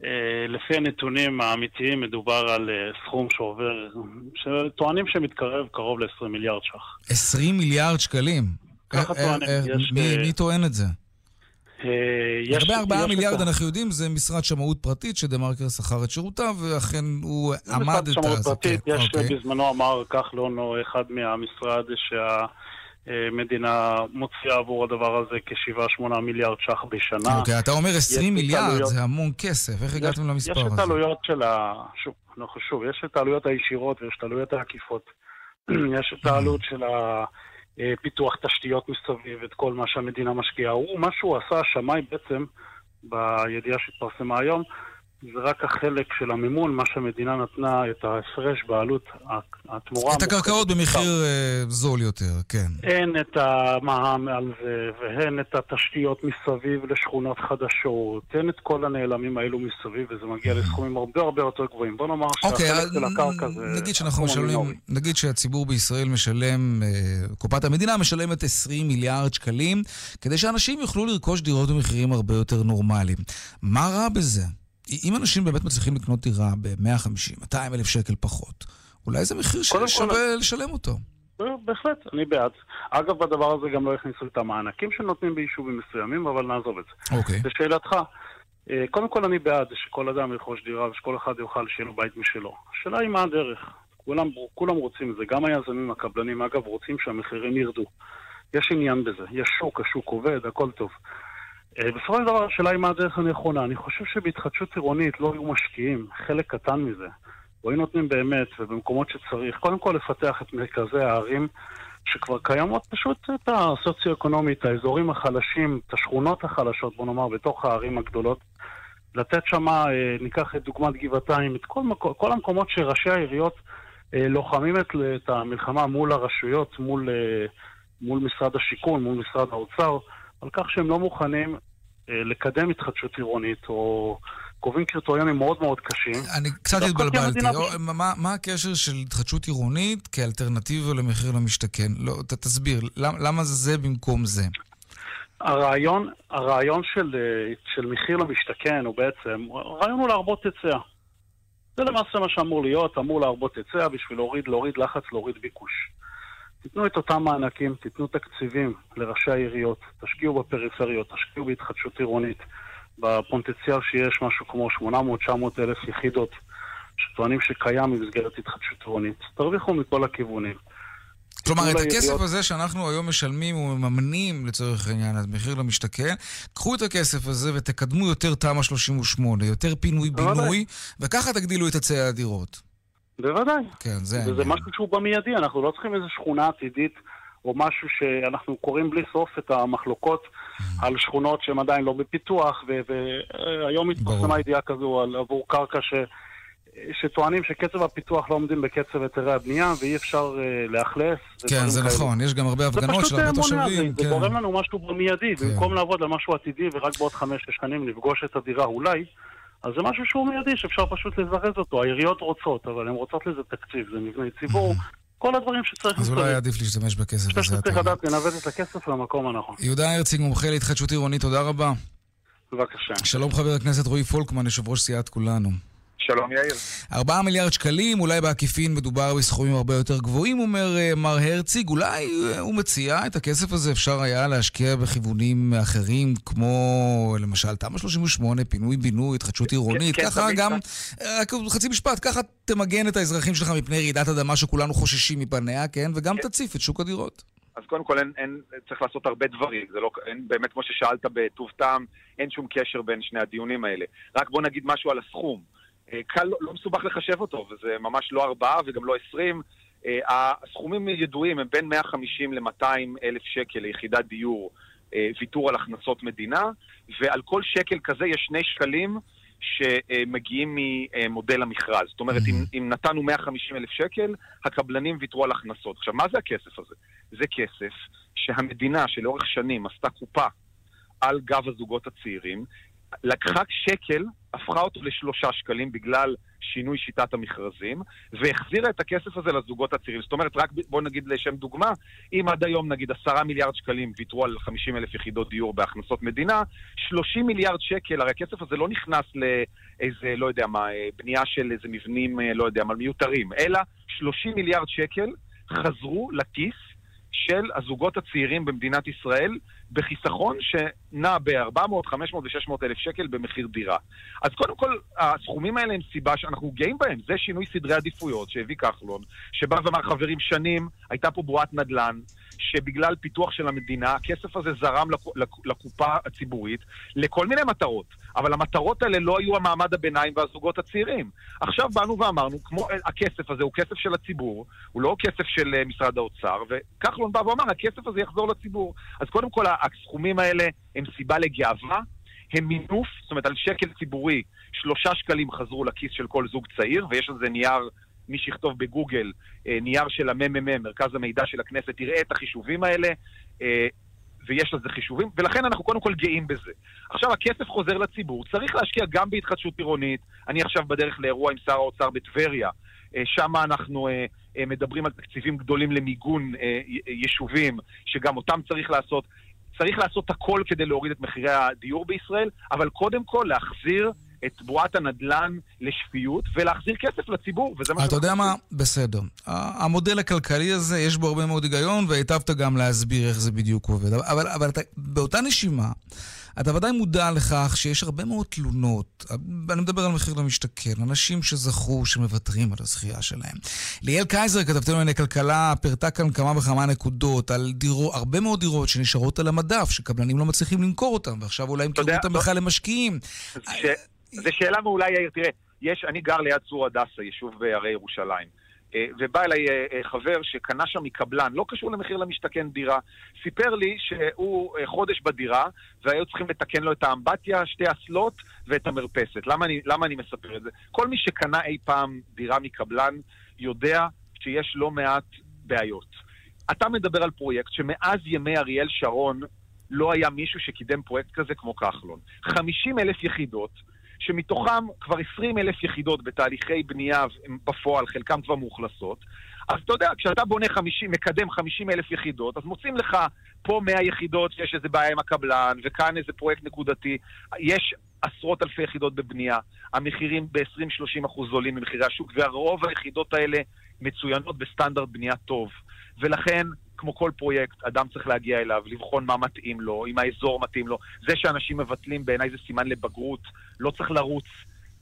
[SPEAKER 9] uh, לפי הנתונים האמיתיים מדובר על uh, סכום שעובר, שטוענים שמתקרב קרוב ל-20 מיליארד ש"ח.
[SPEAKER 2] 20 מיליארד שקלים?
[SPEAKER 9] ככה טוענים.
[SPEAKER 2] יש, מי, מי טוען את זה? לגבי 4 מיליארד אנחנו יודעים, זה משרד שמאות פרטית שדה מרקר שכר את שירותיו, ואכן הוא עמד את
[SPEAKER 9] זה. משרד שמאות פרטית, יש אוקיי. בזמנו אמר כחלון או אחד מהמשרד שה... מדינה מוציאה עבור הדבר הזה כ-7-8 מיליארד ש"ח בשנה.
[SPEAKER 2] אוקיי, אתה אומר 20 מיליארד, עלויות... זה המון כסף. איך הגעתם למספר הזה?
[SPEAKER 9] יש את העלויות של ה... שוב, לא חשוב, יש את העלויות הישירות ויש את העלויות העקיפות. יש את העלות של הפיתוח תשתיות מסביב, את כל מה שהמדינה משקיעה. הוא, מה שהוא עשה, השמאי בעצם, בידיעה שהתפרסמה היום, זה רק החלק של המימון, מה שהמדינה נתנה, את ההפרש בעלות התמורה.
[SPEAKER 2] את הקרקעות במחיר uh, זול יותר, כן.
[SPEAKER 9] הן את המע"מ על זה, והן את התשתיות מסביב לשכונות חדשות, הן את כל הנעלמים האלו מסביב, וזה מגיע לסכומים הרבה הרבה יותר גבוהים. בוא נאמר
[SPEAKER 2] אוקיי, שהחלק של הקרקע זה... נגיד שאנחנו משלמים, נגיד שהציבור בישראל משלם, uh, קופת המדינה משלמת 20 מיליארד שקלים, כדי שאנשים יוכלו לרכוש דירות במחירים הרבה יותר נורמליים. מה רע בזה? אם אנשים באמת מצליחים לקנות דירה ב-150, 200 אלף שקל פחות, אולי זה מחיר ששווה כל... לשלם אותו.
[SPEAKER 9] לא, בהחלט, אני בעד. אגב, בדבר הזה גם לא הכניסו את המענקים שנותנים ביישובים מסוימים, אבל נעזוב את זה.
[SPEAKER 2] אוקיי. Okay.
[SPEAKER 9] לשאלתך, אה, קודם כל אני בעד שכל אדם ירכוש דירה ושכל אחד יוכל שיהיה לו בית משלו. השאלה היא מה הדרך. כולם, כולם רוצים את זה, גם היזמים, הקבלנים, אגב, רוצים שהמחירים ירדו. יש עניין בזה, יש שוק, השוק עובד, הכל טוב. אה, בסופו של דבר השאלה היא מה הדרך הנכונה. אני חושב שבהתחדשות עירונית לא היו משקיעים, חלק קטן מזה. או היו נותנים באמת, ובמקומות שצריך, קודם כל לפתח את מרכזי הערים, שכבר קיימות פשוט את הסוציו-אקונומית, האזורים החלשים, את השכונות החלשות, בוא נאמר, בתוך הערים הגדולות. לתת שם, אה, ניקח את דוגמת גבעתיים, את כל, מקו, כל המקומות שראשי העיריות אה, לוחמים את, את המלחמה מול הרשויות, מול, מול משרד השיכון, מול משרד האוצר. על כך שהם לא מוכנים אה, לקדם התחדשות עירונית או קובעים קריטריונים מאוד מאוד קשים.
[SPEAKER 2] אני קצת התבלבלתי. מה, מה הקשר של התחדשות עירונית כאלטרנטיבה למחיר למשתכן? לא, ת, תסביר, למה, למה זה זה במקום זה?
[SPEAKER 9] הרעיון, הרעיון של, אה, של מחיר למשתכן הוא בעצם, הרעיון הוא להרבות היצע. זה למעשה מה שאמור להיות, אמור להרבות היצע בשביל להוריד, להוריד לחץ, להוריד ביקוש. תיתנו את אותם מענקים, תיתנו תקציבים לראשי העיריות, תשקיעו בפריפריות, תשקיעו בהתחדשות עירונית, בפוטנציאל שיש משהו כמו 800-900 אלף יחידות שטוענים שקיים במסגרת התחדשות עירונית. תרוויחו מכל הכיוונים.
[SPEAKER 2] כלומר, את הכסף הזה שאנחנו היום משלמים ומממנים, לצורך העניין, את מחיר למשתכן, קחו את הכסף הזה ותקדמו יותר תמ"א 38, יותר פינוי-בינוי, וככה תגדילו את היצעי הדירות.
[SPEAKER 9] בוודאי.
[SPEAKER 2] כן, זה
[SPEAKER 9] העניין. וזה משהו שהוא במיידי, אנחנו לא צריכים איזו שכונה עתידית או משהו שאנחנו קוראים בלי סוף את המחלוקות mm-hmm. על שכונות שהן עדיין לא בפיתוח, והיום התפרסמה ידיעה כזו על עבור קרקע ש... שטוענים שקצב הפיתוח לא עומדים בקצב היתרי הבנייה ואי אפשר uh, לאכלס.
[SPEAKER 2] כן, זה כאלה. נכון, יש גם הרבה הפגנות של הרבה תושבים.
[SPEAKER 9] זה פשוט כן. גורם לנו משהו במיידי, כן. במקום לעבוד על משהו עתידי ורק בעוד חמש-שש שנים לפגוש את הדירה אולי, אז זה משהו שהוא מיידי, שאפשר פשוט לזרז אותו. העיריות רוצות, אבל הן רוצות לזה תקציב, זה מבני ציבור. כל הדברים שצריך...
[SPEAKER 2] אז אולי עדיף להשתמש בכסף הזה.
[SPEAKER 9] אני שצריך לדעת לנווט את הכסף למקום הנכון.
[SPEAKER 2] יהודה הרציג, מומחה להתחדשות עירונית, תודה רבה.
[SPEAKER 9] בבקשה.
[SPEAKER 2] שלום חבר הכנסת רועי פולקמן, יושב ראש סיעת כולנו.
[SPEAKER 10] שלום יאיר.
[SPEAKER 2] ארבעה מיליארד שקלים, אולי בעקיפין מדובר בסכומים הרבה יותר גבוהים, אומר אה, מר הרציג. אולי אה, הוא מציע את הכסף הזה אפשר היה להשקיע בכיוונים אחרים, כמו למשל תמ"א 38, פינוי-בינוי, התחדשות עירונית. ככה גם, רק חצי משפט, ככה תמגן את האזרחים שלך מפני רעידת אדמה שכולנו חוששים מפניה, כן? וגם כן. תציף את שוק הדירות.
[SPEAKER 10] אז קודם כל אין, אין, צריך לעשות הרבה דברים, זה לא, אין באמת כמו ששאלת בטוב טעם, אין שום קשר בין שני הדיונים האלה. רק בוא נגיד משהו על הסכום. אה, קל, לא, לא מסובך לחשב אותו, וזה ממש לא ארבעה וגם לא עשרים. אה, הסכומים ידועים, הם בין 150 ל-200 אלף שקל ליחידת דיור, אה, ויתור על הכנסות מדינה, ועל כל שקל כזה יש שני שקלים שמגיעים ממודל המכרז. זאת אומרת, אם, אם נתנו 150 אלף שקל, הקבלנים ויתרו על הכנסות. עכשיו, מה זה הכסף הזה? זה כסף שהמדינה, שלאורך שנים עשתה קופה על גב הזוגות הצעירים, לקחה שקל, הפכה אותו לשלושה שקלים בגלל שינוי שיטת המכרזים, והחזירה את הכסף הזה לזוגות הצעירים. זאת אומרת, רק בוא נגיד לשם דוגמה, אם עד היום נגיד עשרה מיליארד שקלים ויתרו על 50 אלף יחידות דיור בהכנסות מדינה, 30 מיליארד שקל, הרי הכסף הזה לא נכנס לאיזה, לא יודע מה, בנייה של איזה מבנים, לא יודע מה, מיותרים, אלא 30 מיליארד שקל חזרו לכיס של הזוגות הצעירים במדינת ישראל בחיסכון שנע ב-400, 500 ו-600 אלף שקל במחיר דירה. אז קודם כל, הסכומים האלה הם סיבה שאנחנו גאים בהם. זה שינוי סדרי עדיפויות שהביא כחלון, שבא ואמר, חברים, שנים הייתה פה בועת נדל"ן, שבגלל פיתוח של המדינה, הכסף הזה זרם לקופה הציבורית לכל מיני מטרות. אבל המטרות האלה לא היו המעמד הביניים והזוגות הצעירים. עכשיו באנו ואמרנו, כמו הכסף הזה הוא כסף של הציבור, הוא לא כסף של אה, משרד האוצר, וכחלון בא ואמר, הכסף הזה יחזור לציבור. אז קודם כל, הסכומים האלה הם סיבה לגאווה. הם מינוף, זאת אומרת, על שקל ציבורי, שלושה שקלים חזרו לכיס של כל זוג צעיר, ויש על זה נייר מי שיכתוב בגוגל אה, נייר של הממ"מ, מרכז המידע של הכנסת, יראה את החישובים האלה, אה, ויש לזה חישובים, ולכן אנחנו קודם כל גאים בזה. עכשיו, הכסף חוזר לציבור, צריך להשקיע גם בהתחדשות עירונית. אני עכשיו בדרך לאירוע עם שר האוצר בטבריה, אה, שם אנחנו מדברים על תקציבים גדולים למיגון יישובים, שגם אותם צריך לעשות. צריך לעשות הכל כדי להוריד את מחירי הדיור בישראל, אבל קודם כל להחזיר את בועת הנדל"ן לשפיות ולהחזיר כסף לציבור, וזה מה
[SPEAKER 2] אתה יודע מה? בסדר. המודל הכלכלי הזה, יש בו הרבה מאוד היגיון, והיטבת גם להסביר איך זה בדיוק עובד. אבל, אבל אתה, באותה נשימה... אתה ודאי מודע לכך שיש הרבה מאוד תלונות, אני מדבר על מחיר למשתכן, אנשים שזכו, שמוותרים על הזכייה שלהם. ליאל קייזר, כתבתנו לענייני כלכלה, פירטה כאן כמה וכמה נקודות על דירו, הרבה מאוד דירות שנשארות על המדף, שקבלנים לא מצליחים למכור אותן, ועכשיו אולי ימכרו אותן בכלל למשקיעים.
[SPEAKER 10] זו שאלה מעולה, יאיר. תראה, יש, אני גר ליד צור הדסה, יישוב בהרי ירושלים. אה, ובא אליי אה, אה, חבר שקנה שם מקבלן, לא קשור למחיר למשתכן דירה, סיפר לי שהוא חודש בדירה והיו צריכים לתקן לו את האמבטיה, שתי אסלות ואת המרפסת. למה אני, למה אני מספר את זה? כל מי שקנה אי פעם דירה מקבלן יודע שיש לא מעט בעיות. אתה מדבר על פרויקט שמאז ימי אריאל שרון לא היה מישהו שקידם פרויקט כזה כמו כחלון. 50 אלף יחידות שמתוכם כבר 20 אלף יחידות בתהליכי בנייה בפועל, חלקם כבר מאוכלסות. אז אתה יודע, כשאתה בונה 50, מקדם 50 אלף יחידות, אז מוצאים לך פה 100 יחידות שיש איזה בעיה עם הקבלן, וכאן איזה פרויקט נקודתי. יש עשרות אלפי יחידות בבנייה, המחירים ב-20-30 אחוז עולים ממחירי השוק, והרוב היחידות האלה מצוינות בסטנדרט בנייה טוב. ולכן, כמו כל פרויקט, אדם צריך להגיע אליו, לבחון מה מתאים לו, אם האזור מתאים לו. זה שאנשים מבטלים בעיניי זה סימן לבגרות, לא צריך לרוץ.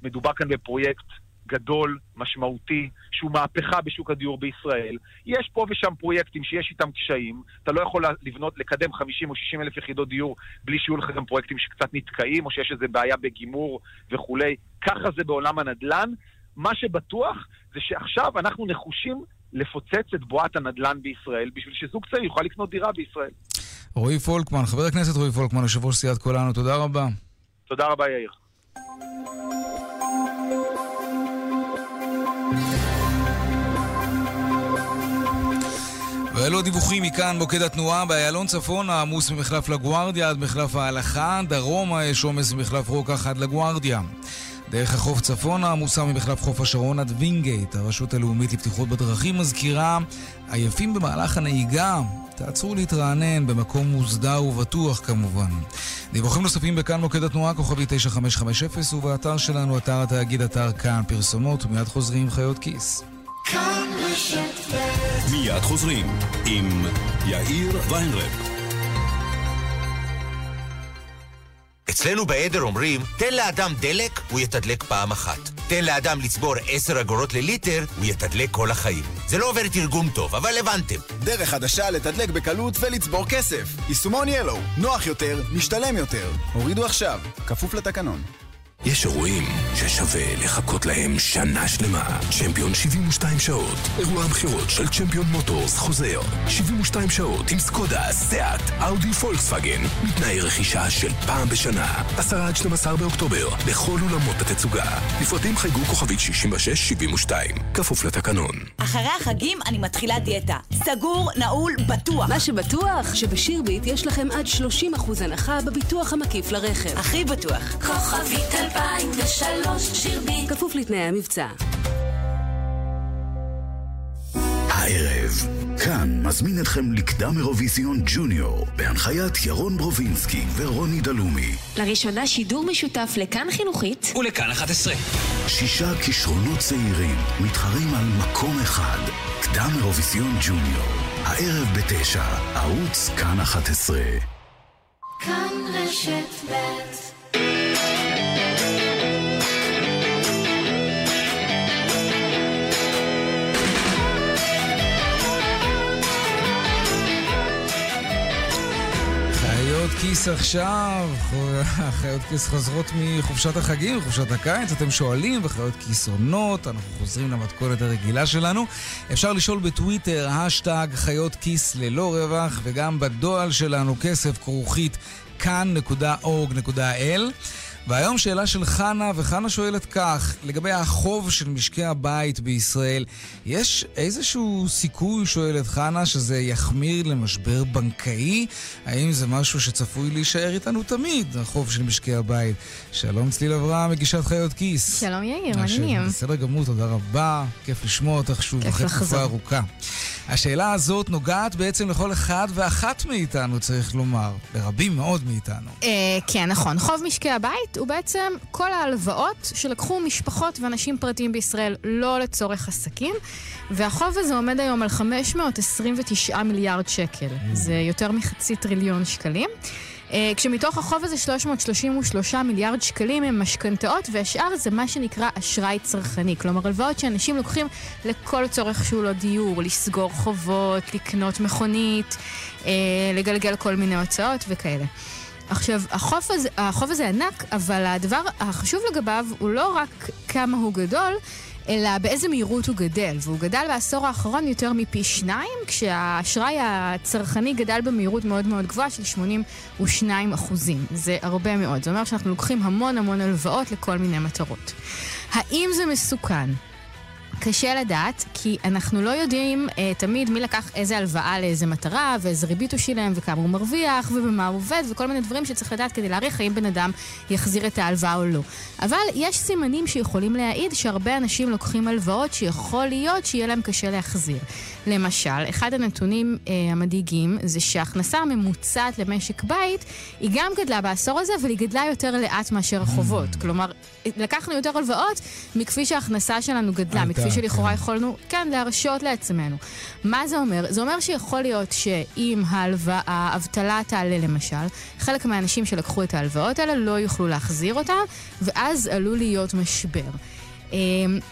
[SPEAKER 10] מדובר כאן בפרויקט גדול, משמעותי, שהוא מהפכה בשוק הדיור בישראל. יש פה ושם פרויקטים שיש איתם קשיים, אתה לא יכול לבנות, לקדם 50 או 60 אלף יחידות דיור בלי שיהיו לך גם פרויקטים שקצת נתקעים, או שיש איזו בעיה בגימור וכולי. ככה זה בעולם הנדל"ן. מה שבטוח זה שעכשיו אנחנו נחושים לפוצץ את בועת הנדל"ן בישראל, בשביל שזוג צעיר יוכל לקנות דירה בישראל.
[SPEAKER 2] רועי פולקמן, חבר הכנסת רועי פולקמן, יושב ראש סיעת כולנו, תודה רבה.
[SPEAKER 10] תודה רבה, יאיר.
[SPEAKER 2] ואלו הדיווחים מכאן, מוקד התנועה באיילון צפון העמוס ממחלף לגוארדיה עד מחלף ההלכה, דרומה יש עומס ממחלף רוקח עד לגוארדיה. דרך החוף צפונה עמוסה ממחלף חוף השרון עד וינגייט. הרשות הלאומית לבטיחות בדרכים מזכירה, עייפים במהלך הנהיגה, תעצרו להתרענן במקום מוסדר ובטוח כמובן. דיווחים נוספים בכאן מוקד התנועה, כוכבי 9550, ובאתר שלנו, אתר התאגיד, אתר כאן, פרסומות, ומיד חוזרים עם חיות כיס.
[SPEAKER 3] מיד חוזרים עם יאיר ויינרב.
[SPEAKER 11] אצלנו בעדר אומרים, תן לאדם דלק, הוא יתדלק פעם אחת. תן לאדם לצבור עשר אגורות לליטר, הוא יתדלק כל החיים. זה לא עובר תרגום טוב, אבל הבנתם.
[SPEAKER 12] דרך חדשה לתדלק בקלות ולצבור כסף. יישומון ילו, נוח יותר, משתלם יותר. הורידו עכשיו, כפוף לתקנון.
[SPEAKER 3] יש אירועים ששווה לחכות להם שנה שלמה. צ'מפיון 72 שעות. אירוע הבחירות של צ'מפיון מוטורס חוזר. 72 שעות עם סקודה, סאט, אאודי פולקסווגן. מתנאי רכישה של פעם בשנה. 10 עד 12 באוקטובר, בכל אולמות התצוגה. לפרטים חייגו כוכבית 66-72. כפוף לתקנון.
[SPEAKER 13] אחרי החגים אני מתחילה דיאטה. סגור, נעול, בטוח.
[SPEAKER 14] מה שבטוח, שבשירביט יש לכם עד 30% הנחה בביטוח המקיף לרכב.
[SPEAKER 13] הכי בטוח.
[SPEAKER 14] כוכבית 2003 שירבי. כפוף לתנאי המבצע.
[SPEAKER 15] הערב, כאן מזמין אתכם לקדם אירוויזיון ג'וניור, בהנחיית ירון ברובינסקי ורוני דלומי.
[SPEAKER 16] לראשונה שידור משותף לכאן חינוכית
[SPEAKER 17] ולכאן 11.
[SPEAKER 15] שישה כישרונות צעירים מתחרים על מקום אחד, קדם אירוויזיון ג'וניור. הערב בתשע, ערוץ כאן 11.
[SPEAKER 14] כאן רשת ב'
[SPEAKER 2] כיס עכשיו, חיות כיס חוזרות מחופשת החגים, מחופשת הקיץ, אתם שואלים, וחיות כיס עונות, אנחנו חוזרים למתכונת הרגילה שלנו. אפשר לשאול בטוויטר, השטג חיות כיס ללא רווח, וגם בדואל שלנו, כסף כרוכית כאן.org.il. והיום שאלה של חנה, וחנה שואלת כך, לגבי החוב של משקי הבית בישראל, יש איזשהו סיכוי, שואלת חנה, שזה יחמיר למשבר בנקאי? האם זה משהו שצפוי להישאר איתנו תמיד, החוב של משקי הבית? שלום צליל אברהם, מגישת חיות כיס.
[SPEAKER 18] שלום יאיר, מעניינים.
[SPEAKER 2] בסדר גמור, תודה רבה. כיף לשמוע אותך שוב אחרי תקופה ארוכה. השאלה הזאת נוגעת בעצם לכל אחד ואחת מאיתנו, צריך לומר. לרבים מאוד מאיתנו.
[SPEAKER 18] כן, נכון. חוב משקי הבית הוא בעצם כל ההלוואות שלקחו משפחות ואנשים פרטיים בישראל לא לצורך עסקים, והחוב הזה עומד היום על 529 מיליארד שקל. זה יותר מחצי טריליון שקלים. כשמתוך החוב הזה 333 מיליארד שקלים הם משכנתאות, והשאר זה מה שנקרא אשראי צרכני. כלומר, הלוואות שאנשים לוקחים לכל צורך שהוא לא דיור, לסגור חובות, לקנות מכונית, לגלגל כל מיני הוצאות וכאלה. עכשיו, החוב הזה, החוב הזה ענק, אבל הדבר החשוב לגביו הוא לא רק כמה הוא גדול, אלא באיזה מהירות הוא גדל. והוא גדל בעשור האחרון יותר מפי שניים, כשהאשראי הצרכני גדל במהירות מאוד מאוד גבוהה של 82 אחוזים. זה הרבה מאוד. זה אומר שאנחנו לוקחים המון המון הלוואות לכל מיני מטרות. האם זה מסוכן? קשה לדעת, כי אנחנו לא יודעים אה, תמיד מי לקח איזה הלוואה לאיזה מטרה, ואיזה ריבית הוא שילם, וכמה הוא מרוויח, ובמה הוא עובד, וכל מיני דברים שצריך לדעת כדי להעריך האם בן אדם יחזיר את ההלוואה או לא. אבל יש סימנים שיכולים להעיד שהרבה אנשים לוקחים הלוואות שיכול להיות שיהיה להם קשה להחזיר. למשל, אחד הנתונים אה, המדאיגים זה שההכנסה הממוצעת למשק בית היא גם גדלה בעשור הזה, אבל היא גדלה יותר לאט מאשר החובות. כלומר, לקחנו יותר הלוואות מכפי שההכנסה שלנו גדלה,
[SPEAKER 17] הייתה,
[SPEAKER 18] מכפי שלכאורה
[SPEAKER 17] כן.
[SPEAKER 18] יכולנו, כן, להרשות לעצמנו. מה זה אומר? זה אומר שיכול להיות שאם ההלוואה- האבטלה תעלה למשל, חלק מהאנשים שלקחו את ההלוואות האלה לא יוכלו להחזיר אותן, ואז עלול להיות משבר. אמ,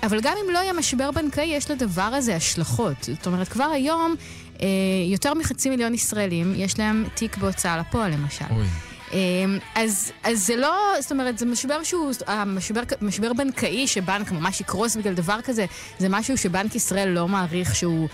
[SPEAKER 18] אבל גם אם לא יהיה משבר בנקאי, יש לדבר הזה השלכות. זאת אומרת, כבר היום אה, יותר מחצי מיליון ישראלים, יש להם תיק בהוצאה לפועל, למשל. אמ, אז, אז זה לא, זאת אומרת, זה משבר שהוא, המשבר, משבר בנקאי שבנק ממש יקרוס בגלל דבר כזה, זה משהו שבנק ישראל לא מעריך שהוא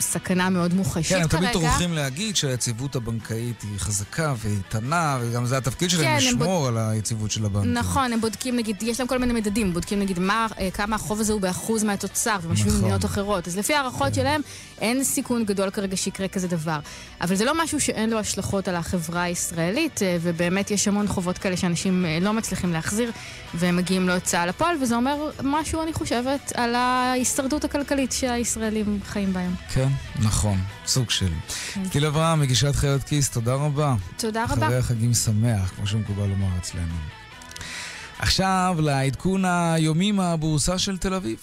[SPEAKER 18] סכנה מאוד מוחשית
[SPEAKER 2] כן, הם
[SPEAKER 18] כרגע.
[SPEAKER 2] תמיד טורחים להגיד שהיציבות הבנקאית היא חזקה ואיתנה, וגם זה התפקיד שלהם
[SPEAKER 18] כן,
[SPEAKER 2] לשמור על היציבות של הבנקים.
[SPEAKER 18] נכון, הם בודקים, נגיד, יש להם כל מיני מדדים, בודקים נגיד מה, אה, כמה החוב הזה הוא באחוז מהתוצר, ומשווים
[SPEAKER 2] נכון.
[SPEAKER 18] למדינות אחרות. אז לפי הערכות שלהם, אין סיכון גדול כרגע שיקרה כזה דבר. אבל זה לא משהו שאין לו השלכות על החברה הישראלית, אה, ובאמת יש המון חובות כאלה שאנשים אה, לא מצליחים להחזיר, והם מגיעים להוצאה לפועל, וזה אומר משהו, אני חושבת, על ההישרדות הכלכלית שהישראלים חיים בהם.
[SPEAKER 2] כן, נכון, סוג של. גיל אברהם, מגישת חיות כיס, תודה רבה.
[SPEAKER 18] תודה רבה.
[SPEAKER 2] אחרי החגים שמח, כמו שמקובל לומר אצלנו. עכשיו לעדכון היומי מהבורסה של תל אביב.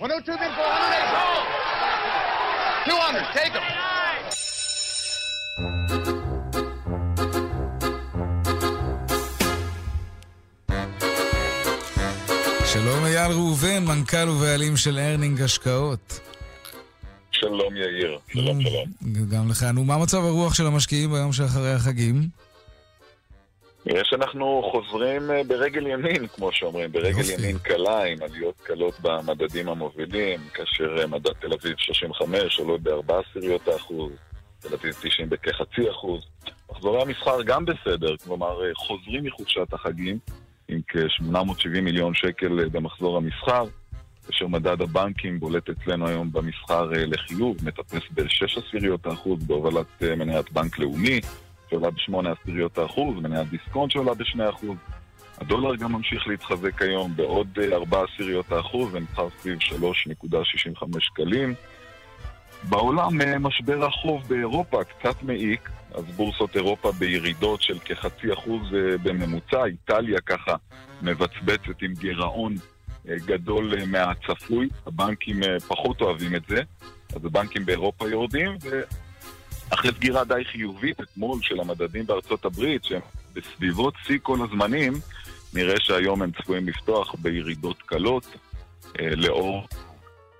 [SPEAKER 17] 102 then 400. 200, take them.
[SPEAKER 2] שלום אייל ראובן, מנכ"ל ובעלים של ארנינג השקעות.
[SPEAKER 19] שלום יאיר, שלום שלום.
[SPEAKER 2] גם לך. נו, מה מצב הרוח של המשקיעים ביום שאחרי החגים?
[SPEAKER 19] נראה שאנחנו חוזרים אה, ברגל ימין, כמו שאומרים, ברגל
[SPEAKER 2] יופי.
[SPEAKER 19] ימין קלה, עם עליות קלות במדדים המובילים, כאשר אה, מדד תל אביב 35 עולה בארבע עשיריות האחוז, תל אביב 90 בכחצי אחוז. מחזורי המסחר גם בסדר, כלומר אה, חוזרים מחופשת החגים, עם כ-870 מיליון שקל במחזור המסחר, כאשר מדד הבנקים בולט אצלנו היום במסחר אה, לחיוב, מטפס ב-6 עשיריות האחוז בהובלת אה, מניית בנק לאומי, שעולה בשמונה עשיריות האחוז, מניית דיסקונט שעולה בשני אחוז. הדולר גם ממשיך להתחזק היום בעוד אה, ארבע עשיריות האחוז, ונבחר סביב 3.65 שקלים. בעולם אה, משבר החוב באירופה קצת מעיק, אז בורסות אירופה בירידות של כחצי אחוז אה, בממוצע, איטליה ככה מבצבצת עם גירעון אה, גדול אה, מהצפוי, הבנקים אה, פחות אוהבים את זה, אז הבנקים באירופה יורדים, ואחרי סגירה די חיובית אתמול של המדדים בארצות הברית, שהם בסביבות שיא כל הזמנים, נראה שהיום הם צפויים לפתוח בירידות קלות, אה, לאור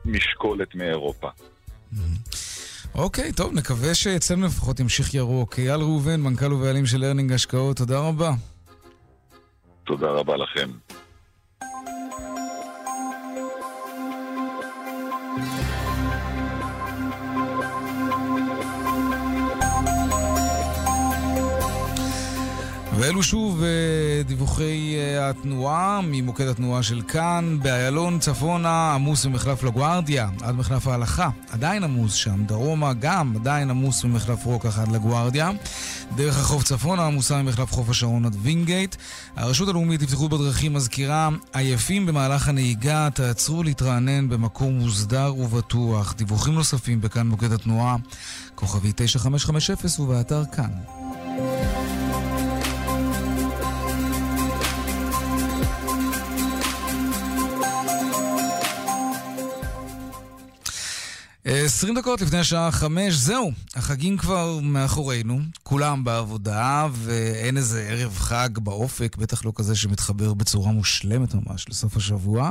[SPEAKER 19] משקולת מאירופה.
[SPEAKER 2] אוקיי, טוב, נקווה שאצלנו לפחות ימשיך ירוק. אייל ראובן, מנכ"ל ובעלים של ארנינג השקעות, תודה רבה.
[SPEAKER 19] תודה רבה לכם.
[SPEAKER 2] ואלו שוב אה, דיווחי אה, התנועה ממוקד התנועה של כאן. באיילון צפונה עמוס ממחלף לגוארדיה עד מחלף ההלכה. עדיין עמוס שם. דרומה גם עדיין עמוס ממחלף רוקח עד לגוארדיה. דרך החוף צפונה עמוסה ממחלף חוף השרון עד וינגייט. הרשות הלאומית לבטיחות בדרכים מזכירה, עייפים במהלך הנהיגה, תעצרו להתרענן במקום מוסדר ובטוח. דיווחים נוספים בכאן מוקד התנועה, כוכבי 9550 ובאתר כאן. עשרים דקות לפני השעה חמש, זהו, החגים כבר מאחורינו, כולם בעבודה, ואין איזה ערב חג באופק, בטח לא כזה שמתחבר בצורה מושלמת ממש לסוף השבוע.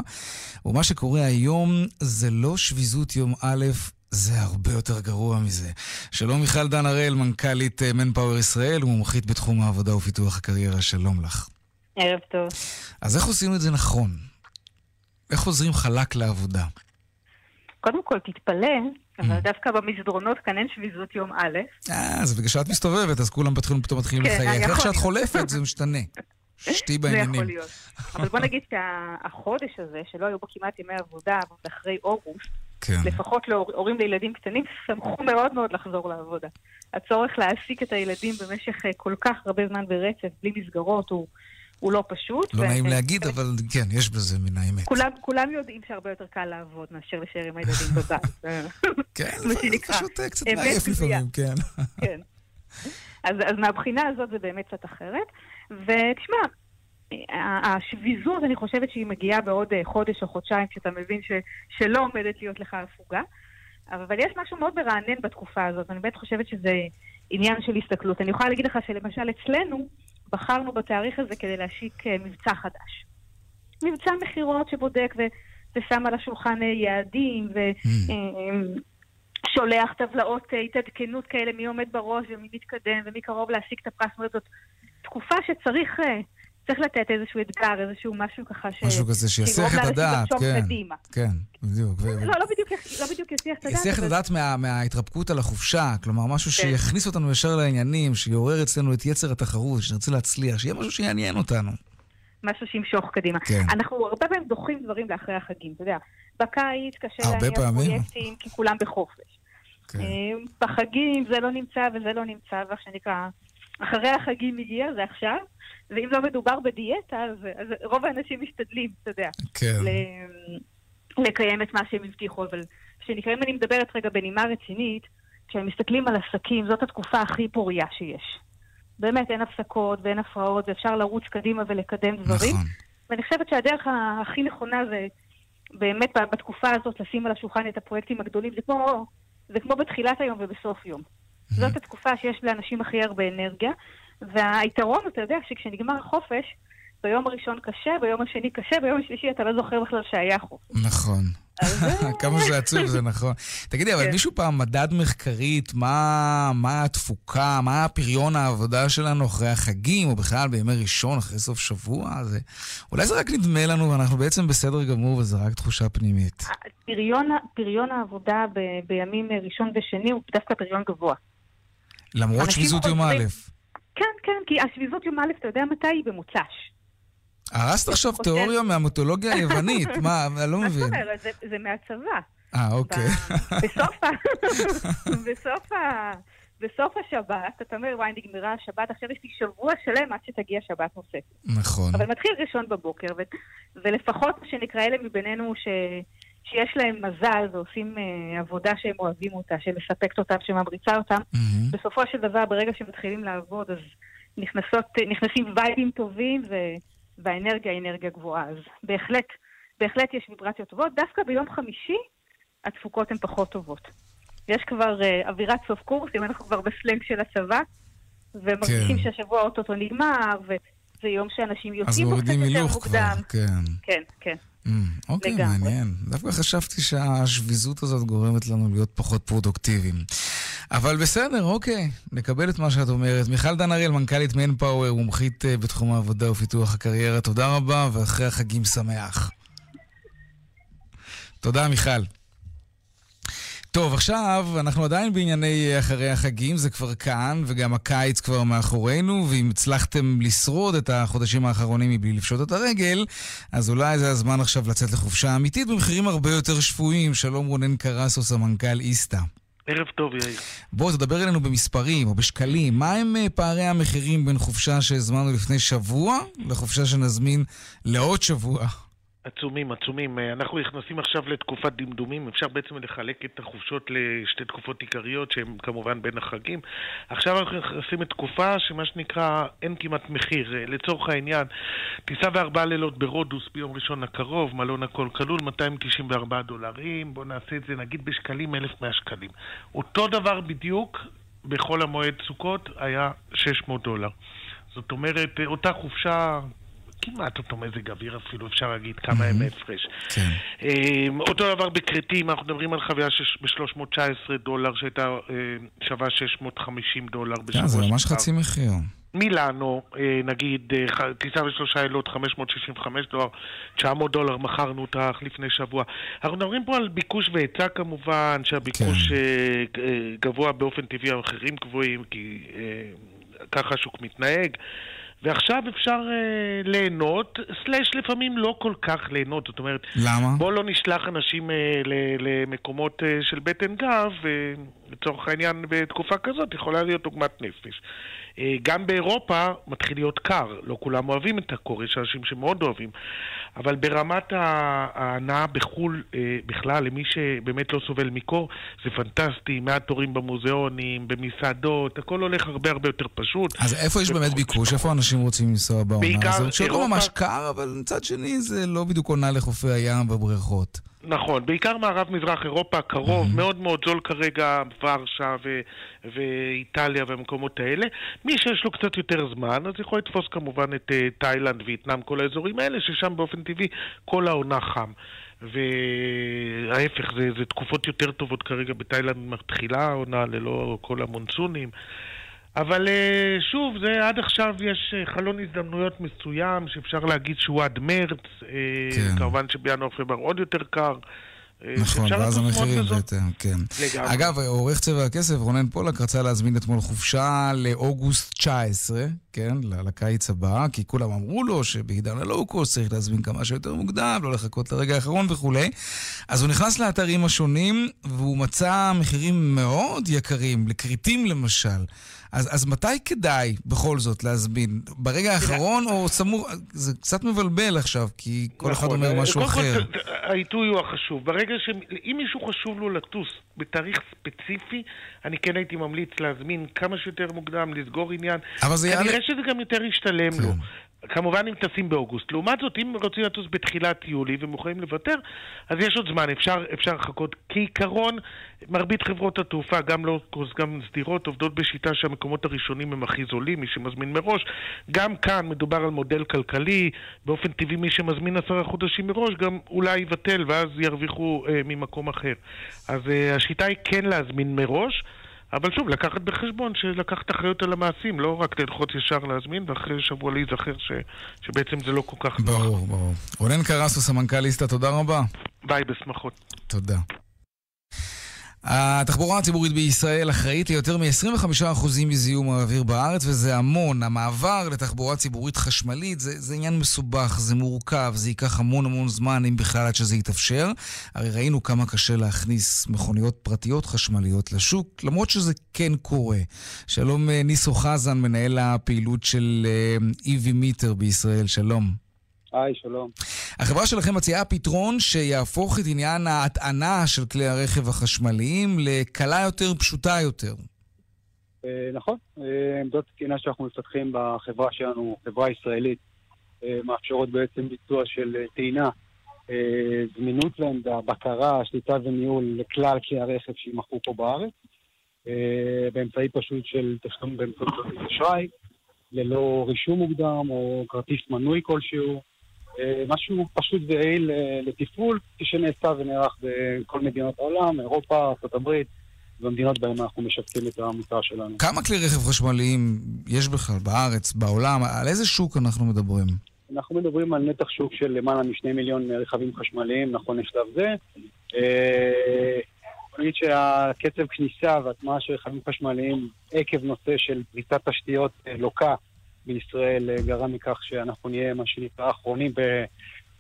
[SPEAKER 2] ומה שקורה היום זה לא שביזות יום א', זה הרבה יותר גרוע מזה. שלום מיכל דן הראל, מנכ"לית מנפאוור ישראל ומומחית בתחום העבודה ופיתוח הקריירה, שלום לך.
[SPEAKER 7] ערב טוב.
[SPEAKER 2] אז איך עושים את זה נכון? איך חוזרים חלק לעבודה?
[SPEAKER 7] קודם כל, תתפלא, אבל דווקא במסדרונות כאן אין שביזות יום א'.
[SPEAKER 2] אה, זה בגלל שאת מסתובבת, אז כולם פתאום מתחילים
[SPEAKER 7] כן,
[SPEAKER 2] לחייך. איך
[SPEAKER 7] יכול
[SPEAKER 2] שאת. חולפת, זה משתנה. שתי
[SPEAKER 20] זה
[SPEAKER 2] בעניינים.
[SPEAKER 20] יכול להיות. אבל בוא נגיד שהחודש הזה, שלא היו בו כמעט ימי עבודה, אבל אחרי אוגוסט,
[SPEAKER 2] כן.
[SPEAKER 20] לפחות להורים לילדים קטנים, שמחו מאוד מאוד לחזור לעבודה. הצורך להעסיק את הילדים במשך אה, כל כך הרבה זמן ברצף, בלי מסגרות, הוא, הוא לא פשוט.
[SPEAKER 2] לא
[SPEAKER 20] ו-
[SPEAKER 2] נעים להגיד, אבל כן, יש בזה מן האמת.
[SPEAKER 20] כולם, כולם יודעים שהרבה יותר קל לעבוד מאשר להישאר עם הילדים בבית.
[SPEAKER 2] כן,
[SPEAKER 20] שנקרא.
[SPEAKER 2] פשוט קצת מעייף. לפעמים, כן.
[SPEAKER 20] כן. אז, אז מהבחינה הזאת זה באמת קצת אחרת. ותשמע, השביזות, אני חושבת שהיא מגיעה בעוד אה, חודש או חודשיים, כשאתה מבין ש, שלא עומדת להיות לך הפוגה. אבל יש משהו מאוד מרענן בתקופה הזאת, ואני באמת חושבת שזה עניין של הסתכלות. אני יכולה להגיד לך שלמשל אצלנו, בחרנו בתאריך הזה כדי להשיק אה, מבצע חדש. מבצע מכירות שבודק ו, ושם על השולחן אה, יעדים, ושולח טבלאות אה, התעדכנות כאלה, מי עומד בראש ומי מתקדם ומי קרוב להשיג את הפרס. זאת אומרת, זאת תקופה שצריך צריך לתת איזשהו אתגר, איזשהו משהו ככה ש...
[SPEAKER 2] משהו כזה שיסיח את הדעת, כן.
[SPEAKER 20] קדימה.
[SPEAKER 2] כן, בדיוק. ו-
[SPEAKER 20] לא, לא בדיוק, לא בדיוק יסיח את הדעת.
[SPEAKER 2] יסיח את הדעת מה- מההתרפקות על החופשה, כלומר משהו
[SPEAKER 20] כן.
[SPEAKER 2] שיכניס אותנו ישר לעניינים, שיעורר אצלנו את יצר התחרות, שנרצה להצליח, שיהיה משהו שיעניין אותנו.
[SPEAKER 20] משהו שימשוך קדימה.
[SPEAKER 2] כן.
[SPEAKER 20] אנחנו הרבה פעמים דוחים דברים לאחרי החגים, אתה יודע. בקיץ קשה להניע. פרויקטים כי כולם בחופש.
[SPEAKER 2] כן.
[SPEAKER 20] אה, בחגים זה לא נמצא וזה לא נמצא, ואיך שנקרא, אחרי החגים הגיע, זה עכשיו, ואם לא מדובר בדיאטה, אז, אז רוב האנשים משתדלים, אתה יודע.
[SPEAKER 2] כן.
[SPEAKER 20] ל- לקיים את מה שהם הבטיחו, אבל כשנקרא, אם אני מדברת רגע בנימה רצינית, כשהם מסתכלים על עסקים, זאת התקופה הכי פוריה שיש. באמת, אין הפסקות ואין הפרעות, ואפשר לרוץ קדימה ולקדם דברים.
[SPEAKER 2] נכון.
[SPEAKER 20] ואני חושבת שהדרך הכי נכונה זה באמת בתקופה הזאת לשים על השולחן את הפרויקטים הגדולים. זה כמו, זה כמו בתחילת היום ובסוף יום. זאת התקופה שיש לאנשים הכי הרבה אנרגיה, והיתרון, אתה יודע, שכשנגמר החופש, ביום הראשון קשה, ביום השני קשה, ביום השלישי אתה לא זוכר בכלל שהיה חופש.
[SPEAKER 2] נכון. כמה שזה עצוב, זה נכון. תגידי, אבל
[SPEAKER 20] כן.
[SPEAKER 2] מישהו פעם מדד מחקרית מה מה התפוקה, מה פריון העבודה שלנו אחרי החגים, או בכלל בימי ראשון, אחרי סוף שבוע? זה- אולי זה רק נדמה לנו ואנחנו בעצם בסדר גמור וזה רק תחושה פנימית.
[SPEAKER 20] פריון, פריון העבודה ב, בימים ראשון ושני הוא דווקא פריון גבוה.
[SPEAKER 2] למרות שביזות יום א'.
[SPEAKER 20] כן, כן, כי השביזות יום א', אתה יודע מתי היא? במוצ"ש.
[SPEAKER 2] הרסת עכשיו תיאוריה מהמיתולוגיה היוונית, מה, אני לא
[SPEAKER 20] מה
[SPEAKER 2] מבין.
[SPEAKER 20] זאת אומרת? זה, מהצבא.
[SPEAKER 2] אה, אוקיי.
[SPEAKER 20] בסוף, ה... בסוף, ה... בסוף השבת, אתה אומר, וואי, נגמרה השבת, עכשיו יש לי שבוע שלם עד שתגיע שבת נוספת.
[SPEAKER 2] נכון.
[SPEAKER 20] אבל מתחיל ראשון בבוקר, ו... ולפחות מה שנקרא אלה מבינינו ש... שיש להם מזל ועושים uh, עבודה שהם אוהבים אותה, שמספקת אותם, שממריצה אותם, בסופו של דבר, ברגע שמתחילים לעבוד, אז נכנסות, נכנסים וייבים טובים, ו... והאנרגיה היא אנרגיה גבוהה. אז בהחלט, בהחלט יש ויברציות טובות. דווקא ביום חמישי התפוקות הן פחות טובות. יש כבר uh, אווירת סוף קורס, אם אנחנו כבר בסלנג של הצבא, ומרגישים
[SPEAKER 2] כן.
[SPEAKER 20] שהשבוע האוטוטו נגמר, וזה יום שאנשים יוצאים בו קצת יותר
[SPEAKER 2] הילוך כבר,
[SPEAKER 20] מוקדם.
[SPEAKER 2] כן.
[SPEAKER 20] כן, כן.
[SPEAKER 2] Mm, אוקיי,
[SPEAKER 20] לגמרי.
[SPEAKER 2] מעניין. דווקא חשבתי שהשביזות הזאת גורמת לנו להיות פחות פרודוקטיביים. אבל בסדר, אוקיי, נקבל את מה שאת אומרת. מיכל דן אריאל, מנכ"לית מנפאוור, מומחית אה, בתחום העבודה ופיתוח הקריירה, תודה רבה, ואחרי החגים שמח. תודה, מיכל. טוב, עכשיו אנחנו עדיין בענייני אה, אחרי החגים, זה כבר כאן, וגם הקיץ כבר מאחורינו, ואם הצלחתם לשרוד את החודשים האחרונים מבלי לפשוט את הרגל, אז אולי זה הזמן עכשיו לצאת לחופשה אמיתית במחירים הרבה יותר שפויים. שלום רונן קרסו, סמנכ"ל איסתא.
[SPEAKER 21] ערב טוב, יאיר.
[SPEAKER 2] בוא, תדבר אלינו במספרים או בשקלים. מה הם אה, פערי המחירים בין חופשה שהזמנו לפני שבוע לחופשה שנזמין לעוד שבוע?
[SPEAKER 21] עצומים, עצומים. אה, אנחנו נכנסים עכשיו לתקופת דמדומים. אפשר בעצם לחלק את החופשות לשתי תקופות עיקריות, שהן כמובן בין החגים. עכשיו אנחנו נכנסים לתקופה שמה שנקרא אין כמעט מחיר. אה, לצורך העניין, טיסה וארבעה לילות ברודוס ביום ראשון הקרוב, מלון הכל כלול, 294 דולרים. בואו נעשה את זה נגיד בשקלים, 1,100 שקלים. אותו דבר בדיוק בחול המועד סוכות היה 600 דולר. זאת אומרת, אה, אותה חופשה... כמעט אותו מזג אוויר אפילו, אפשר להגיד כמה ימי הפרש.
[SPEAKER 2] כן.
[SPEAKER 21] אה, אותו דבר בכרתים, אנחנו מדברים על חוויה ב-319 דולר שהייתה אה, שווה 650 דולר בשבוע
[SPEAKER 2] כן, זה ממש
[SPEAKER 21] שעבר.
[SPEAKER 2] חצי מחיר.
[SPEAKER 21] מילאנו, אה, נגיד, אה, טיסה בשלושה לילות, 565 דולר, 900 דולר, מכרנו אותה לפני שבוע. אנחנו מדברים פה על ביקוש והיצע כמובן, שהביקוש
[SPEAKER 2] כן.
[SPEAKER 21] אה, אה, גבוה באופן טבעי, המחירים גבוהים, כי אה, ככה השוק מתנהג. ועכשיו אפשר אה, ליהנות, סלאש לפעמים לא כל כך ליהנות, זאת אומרת...
[SPEAKER 2] למה?
[SPEAKER 21] בוא לא נשלח אנשים אה, ל- למקומות אה, של בטן גב, ולצורך העניין בתקופה כזאת יכולה להיות עוגמת נפש. אה, גם באירופה מתחיל להיות קר, לא כולם אוהבים את הקור, יש אנשים שמאוד אוהבים. אבל ברמת ההנאה בחו"ל, אה, בכלל, למי שבאמת לא סובל מקור, זה פנטסטי, מעט תורים במוזיאונים, במסעדות, הכל הולך הרבה הרבה יותר פשוט.
[SPEAKER 2] אז איפה יש באמת ביקוש? איפה אנשים רוצים לנסוע בעונה הזאת? שלא ממש קר, אבל מצד שני זה לא בדיוק עונה לחופי הים והבריכות.
[SPEAKER 21] נכון, בעיקר מערב-מזרח אירופה, קרוב, מאוד מאוד זול כרגע, ורשה ו- ואיטליה והמקומות האלה. מי שיש לו קצת יותר זמן, אז יכול לתפוס כמובן את אה, תאילנד, וייטנאם, כל האזורים האלה, ששם באופן טבעי כל העונה חם. וההפך, זה, זה תקופות יותר טובות כרגע, בתאילנד מתחילה העונה ללא כל המונסונים. אבל אה, שוב, זה עד עכשיו יש אה, חלון הזדמנויות מסוים שאפשר להגיד שהוא עד מרץ, אה,
[SPEAKER 2] כן.
[SPEAKER 21] כמובן שבינואר-פברואר עוד יותר קר.
[SPEAKER 2] נכון, ואז המחירים. בהתאם, כן.
[SPEAKER 21] לגמרי.
[SPEAKER 2] אגב, עורך צבע הכסף, רונן פולק, רצה להזמין אתמול חופשה לאוגוסט 19, כן, לקיץ הבא, כי כולם אמרו לו שבעידן הלואו-קוסט צריך להזמין כמה שיותר מוקדם, לא לחכות לרגע האחרון וכולי. אז הוא נכנס לאתרים השונים, והוא מצא מחירים מאוד יקרים, לכריתים למשל. אז, אז מתי כדאי בכל זאת להזמין? ברגע האחרון או סמוך? זה קצת מבלבל עכשיו, כי כל אחד
[SPEAKER 21] נכון.
[SPEAKER 2] אומר משהו
[SPEAKER 21] קודם כל,
[SPEAKER 2] אחר.
[SPEAKER 21] העיתוי הוא החשוב. ברגע ש... אם מישהו חשוב לו לטוס בתאריך ספציפי, אני כן הייתי ממליץ להזמין כמה שיותר מוקדם, לסגור עניין.
[SPEAKER 2] אבל זה
[SPEAKER 21] כנראה
[SPEAKER 2] יעלה-
[SPEAKER 21] שזה גם יותר ישתלם לו. כמובן אם טסים באוגוסט. לעומת זאת, אם רוצים לטוס בתחילת יולי ומוכנים לוותר, אז יש עוד זמן, אפשר, אפשר לחכות. כעיקרון, מרבית חברות התעופה, גם לא גם סדירות, עובדות בשיטה שהמקומות הראשונים הם הכי זולים, מי שמזמין מראש. גם כאן מדובר על מודל כלכלי, באופן טבעי מי שמזמין עשרה חודשים מראש גם אולי יבטל ואז ירוויחו אה, ממקום אחר. אז אה, השיטה היא כן להזמין מראש. אבל שוב, לקחת בחשבון שלקחת אחריות על המעשים, לא רק ללחוץ ישר להזמין, ואחרי שבוע להיזכר ש, שבעצם זה לא כל כך נוח.
[SPEAKER 2] ברור, ברור. רונן קרסו, סמנכ"ל ליסטה, תודה רבה.
[SPEAKER 21] ביי, בשמחות.
[SPEAKER 2] תודה. התחבורה הציבורית בישראל אחראית ליותר מ-25% מזיהום האוויר בארץ, וזה המון. המעבר לתחבורה ציבורית חשמלית זה, זה עניין מסובך, זה מורכב, זה ייקח המון המון זמן, אם בכלל עד שזה יתאפשר. הרי ראינו כמה קשה להכניס מכוניות פרטיות חשמליות לשוק, למרות שזה כן קורה. שלום אה, ניסו חזן, מנהל הפעילות של אה, EV מיטר בישראל, שלום.
[SPEAKER 22] היי, שלום.
[SPEAKER 2] החברה שלכם מציעה פתרון שיהפוך את עניין ההטענה של כלי הרכב החשמליים לקלה יותר, פשוטה יותר.
[SPEAKER 22] אה, נכון, אה, עמדות תקינה שאנחנו מפתחים בחברה שלנו, חברה ישראלית, אה, מאפשרות בעצם ביצוע של טעינה, זמינות לעמדה, בקרה, שליטה וניהול לכלל כלי הרכב שימכרו פה בארץ, באמצעי פשוט של תשלום באמצעות אשראי, ללא רישום מוקדם או כרטיס מנוי כלשהו. אה, משהו פשוט ויעיל אה, לתפעול, כפי שנעשה ונערך בכל מדינות העולם, אירופה, ארה"ב במדינות בהן אנחנו משווקים את המוצר שלנו.
[SPEAKER 2] כמה כלי רכב חשמליים יש בכלל בארץ, בעולם? על איזה שוק אנחנו מדברים?
[SPEAKER 22] אנחנו מדברים על נתח שוק של למעלה משני מיליון רכבים חשמליים נכון לשלב זה. אה, בוא נגיד שהקצב כניסה והטמעה של רכבים חשמליים עקב נושא של פריצת תשתיות אה, לוקה בישראל אה, גרם מכך שאנחנו נהיה מה שנקרא אחרונים ב-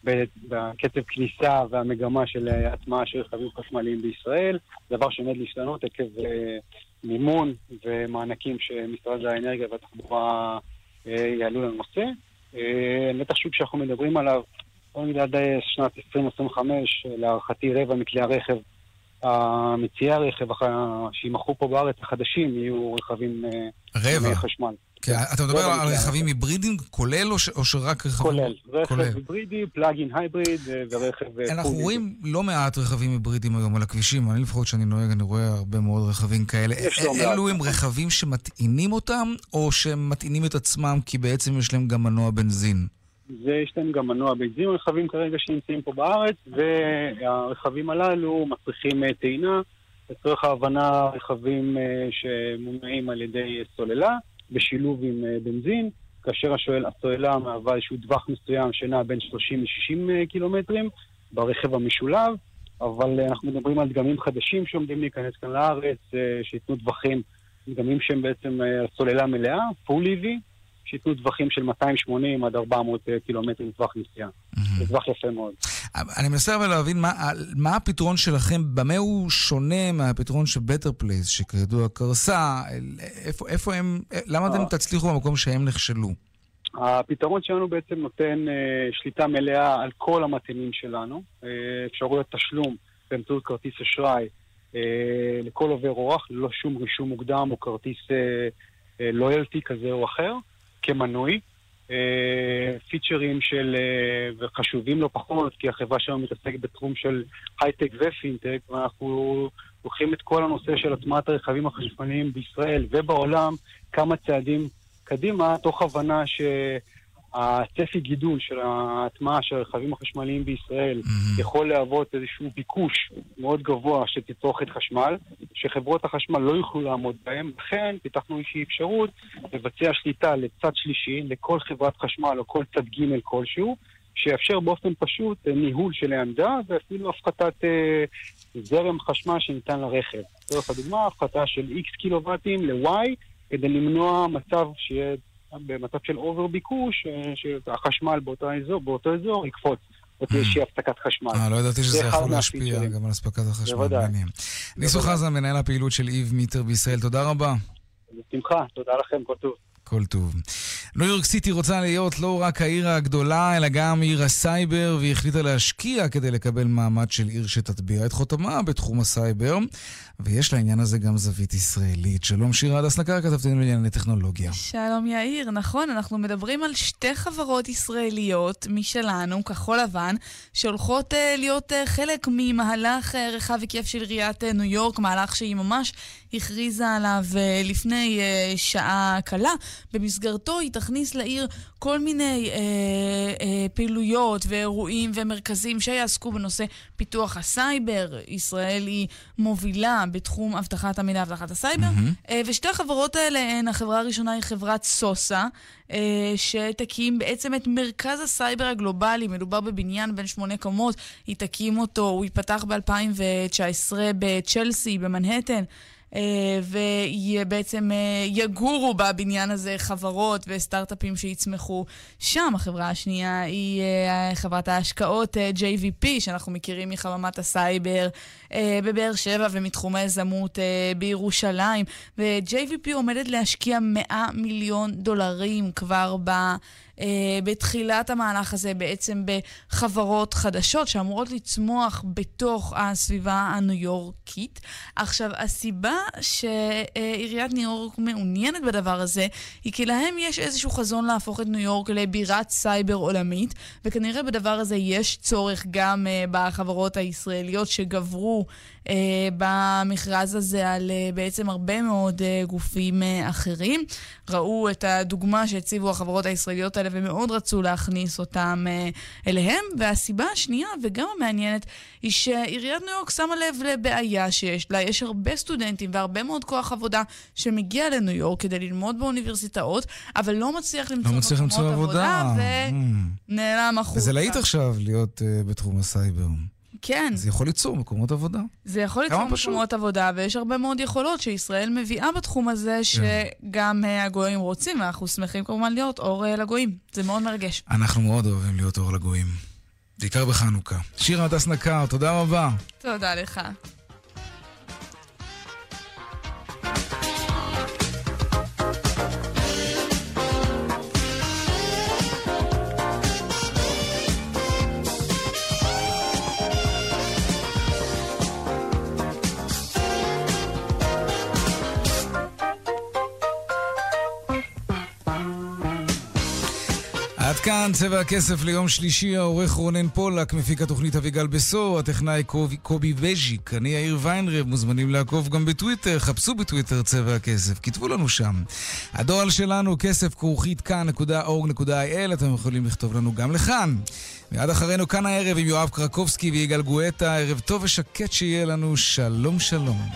[SPEAKER 22] ב- בקצב כניסה והמגמה של אה, הטמעה של רכבים חשמליים בישראל, דבר שעומד להשתנות עקב אה, מימון ומענקים שמשרד האנרגיה והתחבורה יעלו לנושא. נתח שוק שאנחנו מדברים עליו, בוא נגיד עד שנת 2025, אה, להערכתי רבע מכלי הרכב, מציעי הרכב שימכרו פה בארץ החדשים יהיו רכבים
[SPEAKER 2] רבע.
[SPEAKER 22] חשמל.
[SPEAKER 2] כן, אתה מדבר על רכבים היברידיים כולל או, שרק רכבים...
[SPEAKER 22] כולל. רכב. היברידי, פלאגין הייבריד אה, ורכב... אה,
[SPEAKER 2] אנחנו רואים לא מעט רכבים היברידיים היום על הכבישים, אני לפחות כשאני נוהג, אני רואה הרבה מאוד רכבים כאלה.
[SPEAKER 22] יש לא.
[SPEAKER 2] אלו הם רכבים שמטעינים אותם, או שהם מטעינים את עצמם כי בעצם יש להם גם מנוע בנזין?
[SPEAKER 22] ויש להם גם מנוע בנזין רכבים כרגע שנמצאים פה בארץ, והרכבים הללו מצריכים אה, טעינה. לצורך ההבנה, רכבים שמונעים על ידי סוללה, בשילוב עם אה, בנזין, כאשר השואל- הסוללה מהווה איזשהו טווח מסוים שנע בין 30 ל-60 אה, קילומטרים ברכב המשולב, אבל אה, אנחנו מדברים על דגמים חדשים שעומדים להיכנס כאן לארץ, שייתנו טווחים, דגמים שהם בעצם סוללה מלאה, full EV, שייתנו טווחים של 280 עד 400 אה, קילומטר טווח נסיעה. זה טווח יפה מאוד.
[SPEAKER 2] אני מנסה אבל להבין מה, מה הפתרון שלכם, במה הוא שונה מהפתרון של בטר פלייס, שכידוע קרסה, איפה, איפה הם, למה אתם תצליחו במקום שהם נכשלו?
[SPEAKER 22] הפתרון שלנו בעצם נותן אה, שליטה מלאה על כל המטענים שלנו, אה, אפשרויות תשלום באמצעות כרטיס אשראי אה, לכל עובר אורח, ללא שום רישום מוקדם או כרטיס לויאלטי כזה או אחר, כמנוי. פיצ'רים של, וחשובים לא פחות, כי החברה שלנו מתעסקת בתחום של הייטק ופינטק, ואנחנו לוקחים את כל הנושא של הטמעת הרכבים החשמליים בישראל ובעולם כמה צעדים קדימה, תוך הבנה שהצפי גידול של ההטמעה של הרכבים החשמליים בישראל mm-hmm. יכול להוות איזשהו ביקוש מאוד גבוה של תצרוכת חשמל, שחברות החשמל לא יוכלו לעמוד בהם. לכן פיתחנו איזושהי אפשרות לבצע שליטה לצד שלישי, לכל חברת חשמל או כל צד ג' כלשהו, שיאפשר באופן פשוט ניהול של העמדה ואפילו הפחתת אה, זרם חשמל שניתן לרכב. לצורך הדוגמה, הפחתה של X קילוואטים ל-Y כדי למנוע מצב שיהיה במצב של over ביקוש, אה, שהחשמל באותו אזור, באותו אזור יקפוץ. או תהיה איזושהי הפסקת חשמל.
[SPEAKER 2] אה, לא ידעתי שזה יכול להשפיע גם על אספקת החשמל. בוודאי. ניסו חזן, מנהל הפעילות של EV Meter בישראל, תודה רבה.
[SPEAKER 22] בשמחה, תודה לכם, כל טוב.
[SPEAKER 2] כל טוב. ניו יורק סיטי רוצה להיות לא רק העיר הגדולה, אלא גם עיר הסייבר, והיא החליטה להשקיע כדי לקבל מעמד של עיר שתטביע את חותמה בתחום הסייבר. ויש לעניין הזה גם זווית ישראלית. שלום שירה הדס נקר, כתבתנו לענייני טכנולוגיה.
[SPEAKER 23] שלום יאיר, נכון, אנחנו מדברים על שתי חברות ישראליות משלנו, כחול לבן, שהולכות uh, להיות uh, חלק ממהלך uh, רחב היקף של עיריית uh, ניו יורק, מהלך שהיא ממש הכריזה עליו uh, לפני uh, שעה קלה. במסגרתו היא תכניס לעיר כל מיני אה, אה, פעילויות ואירועים ומרכזים שיעסקו בנושא פיתוח הסייבר. ישראל היא מובילה בתחום אבטחת המידע, אבטחת הסייבר. Mm-hmm. אה, ושתי החברות האלה הן, החברה הראשונה היא חברת סוסה, אה, שתקים בעצם את מרכז הסייבר הגלובלי. מדובר בבניין בן שמונה קומות, היא תקים אותו, הוא ייפתח ב-2019 בצ'לסי, במנהטן. אה, ובעצם אה, יגורו בבניין הזה חברות וסטארט-אפים שיצמחו שם. החברה השנייה היא אה, חברת ההשקעות JVP, שאנחנו מכירים מחממת הסייבר בבאר שבע ומתחום היזמות בירושלים. ו-JVP עומדת להשקיע 100 מיליון דולרים כבר ב... uh, בתחילת המהלך הזה בעצם בחברות חדשות שאמורות לצמוח בתוך הסביבה הניו יורקית. עכשיו, הסיבה שעיריית ניו יורק מעוניינת בדבר הזה היא כי להם יש איזשהו חזון להפוך את ניו יורק לבירת סייבר עולמית, וכנראה בדבר הזה יש צורך גם uh, בחברות הישראליות שגברו במכרז הזה על uh, בעצם הרבה מאוד uh, גופים אחרים. ראו את הדוגמה שהציבו החברות הישראליות האלה ומאוד רצו להכניס אותם אליהם. והסיבה השנייה, וגם המעניינת, היא שעיריית ניו יורק שמה לב לבעיה שיש לה. יש הרבה סטודנטים והרבה מאוד כוח עבודה שמגיע לניו יורק כדי ללמוד באוניברסיטאות, אבל לא מצליח למצוא
[SPEAKER 2] לא מצליח למצוא עבודה,
[SPEAKER 23] עבודה ונעלם החוצה.
[SPEAKER 2] וזה להיט עכשיו להיות uh, בתחום הסייבר.
[SPEAKER 23] כן.
[SPEAKER 2] זה יכול ליצור מקומות עבודה.
[SPEAKER 23] זה יכול ליצור מקומות פשוט. עבודה, ויש הרבה מאוד יכולות שישראל מביאה בתחום הזה, כן. שגם uh, הגויים רוצים, ואנחנו שמחים כמובן להיות אור uh, לגויים. זה מאוד מרגש.
[SPEAKER 2] אנחנו מאוד אוהבים להיות אור לגויים. בעיקר בחנוכה. שירה הדס נקר, תודה רבה.
[SPEAKER 23] תודה לך.
[SPEAKER 2] כאן צבע הכסף ליום שלישי, העורך רונן פולק, מפיק התוכנית אביגל בסור, הטכנאי קובי, קובי בז'יק, אני יאיר ויינרב, מוזמנים לעקוב גם בטוויטר, חפשו בטוויטר צבע הכסף, כתבו לנו שם. הדואל שלנו, כסף כרוכית כאן.org.il, אתם יכולים לכתוב לנו גם לכאן. מיד אחרינו כאן הערב עם יואב קרקובסקי ויגאל גואטה, ערב טוב ושקט שיהיה לנו, שלום שלום.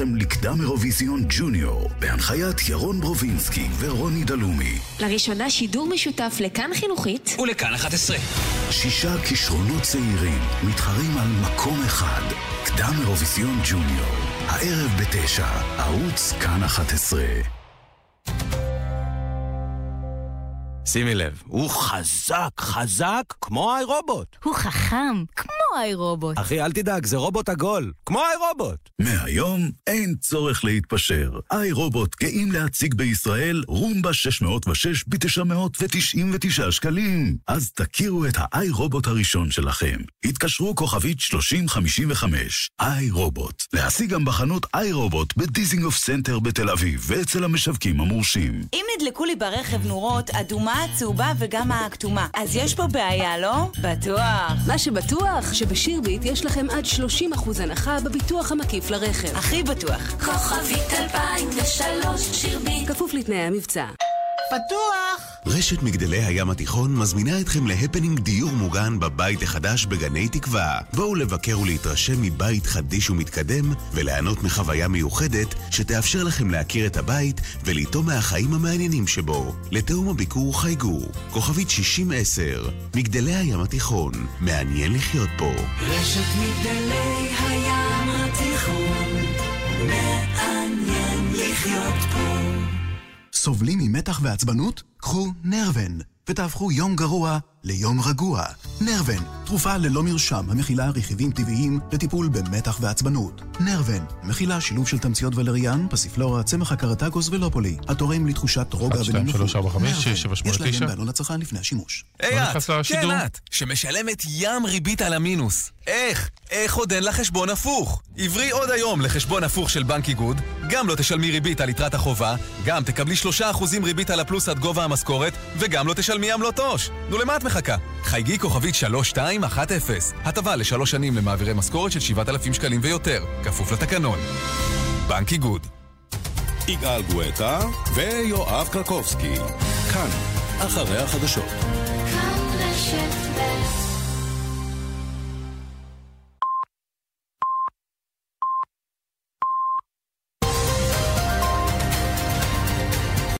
[SPEAKER 15] אתכם לקדם אירוויזיון ג'וניור, בהנחיית ירון ברובינסקי ורוני דלומי.
[SPEAKER 24] לראשונה שידור משותף לכאן חינוכית
[SPEAKER 12] ולכאן 11.
[SPEAKER 15] שישה כישרונות צעירים מתחרים על מקום אחד, קדם אירוויזיון ג'וניור. הערב בתשע, ערוץ כאן 11.
[SPEAKER 25] שימי לב, הוא חזק, חזק, כמו איי-רובוט.
[SPEAKER 14] הוא חכם, כמו איי-רובוט.
[SPEAKER 25] אחי, אל תדאג, זה רובוט עגול, כמו איי-רובוט.
[SPEAKER 15] מהיום אין צורך להתפשר. איי רובוט גאים להציג בישראל רומבה 606 ב-999 שקלים. אז תכירו את האיי רובוט הראשון שלכם. התקשרו כוכבית 3055. איי רובוט. להשיג גם בחנות איי רובוט בדיזינגוף סנטר בתל אביב ואצל המשווקים המורשים.
[SPEAKER 13] אם נדלקו לי ברכב נורות אדומה, צהובה וגם הכתומה, אז יש פה בעיה, לא? בטוח.
[SPEAKER 16] מה שבטוח, שבשירביט יש לכם עד 30% הנחה בביטוח המקיף לרכב.
[SPEAKER 13] הכי בטוח.
[SPEAKER 16] כוכבית 2003 שירביט. כפוף לתנאי המבצע.
[SPEAKER 26] פתוח! רשת מגדלי הים התיכון מזמינה אתכם להפנינג דיור מוגן בבית החדש בגני תקווה. בואו לבקר ולהתרשם מבית חדיש ומתקדם וליהנות מחוויה מיוחדת שתאפשר לכם להכיר את הבית ולטעום מהחיים המעניינים שבו. לתאום הביקור חייגו, כוכבית 6010, מגדלי הים התיכון, מעניין לחיות פה.
[SPEAKER 27] רשת מגדלי הים התיכון, מעניין לחיות פה.
[SPEAKER 28] סובלים ממתח ועצבנות? קחו נרוון, ותהפכו יום גרוע ליום רגוע. נרוון, תרופה ללא מרשם המכילה רכיבים טבעיים לטיפול במתח ועצבנות. נרוון, מכילה שילוב של תמציות ולריאן, פסיפלורה, צמח הקרטגוס ולופולי, התורם לתחושת רוגע
[SPEAKER 29] 1, 2, 3, 4, 5, 6, 7, 8, 9.
[SPEAKER 28] יש להם בעלון לצרכן לפני השימוש.
[SPEAKER 29] היי את,
[SPEAKER 10] כן את, שמשלמת ים ריבית על המינוס. איך? איך עוד אין לה חשבון הפוך? עברי עוד היום לחשבון הפוך של בנק איגוד, גם לא תשלמי ריבית על יתרת החובה, גם תקבלי 3% ריבית על הפלוס עד גובה המשכורת, וגם לא תשלמי עמלות עו"ש. נו, למה את מחכה? חייגי כוכבית 3210. הטבה לשלוש שנים למעבירי משכורת של 7,000 שקלים ויותר, כפוף לתקנון. בנק איגוד.
[SPEAKER 12] יגאל גואטה ויואב קרקובסקי. כאן, אחרי החדשות.
[SPEAKER 27] כאן רשת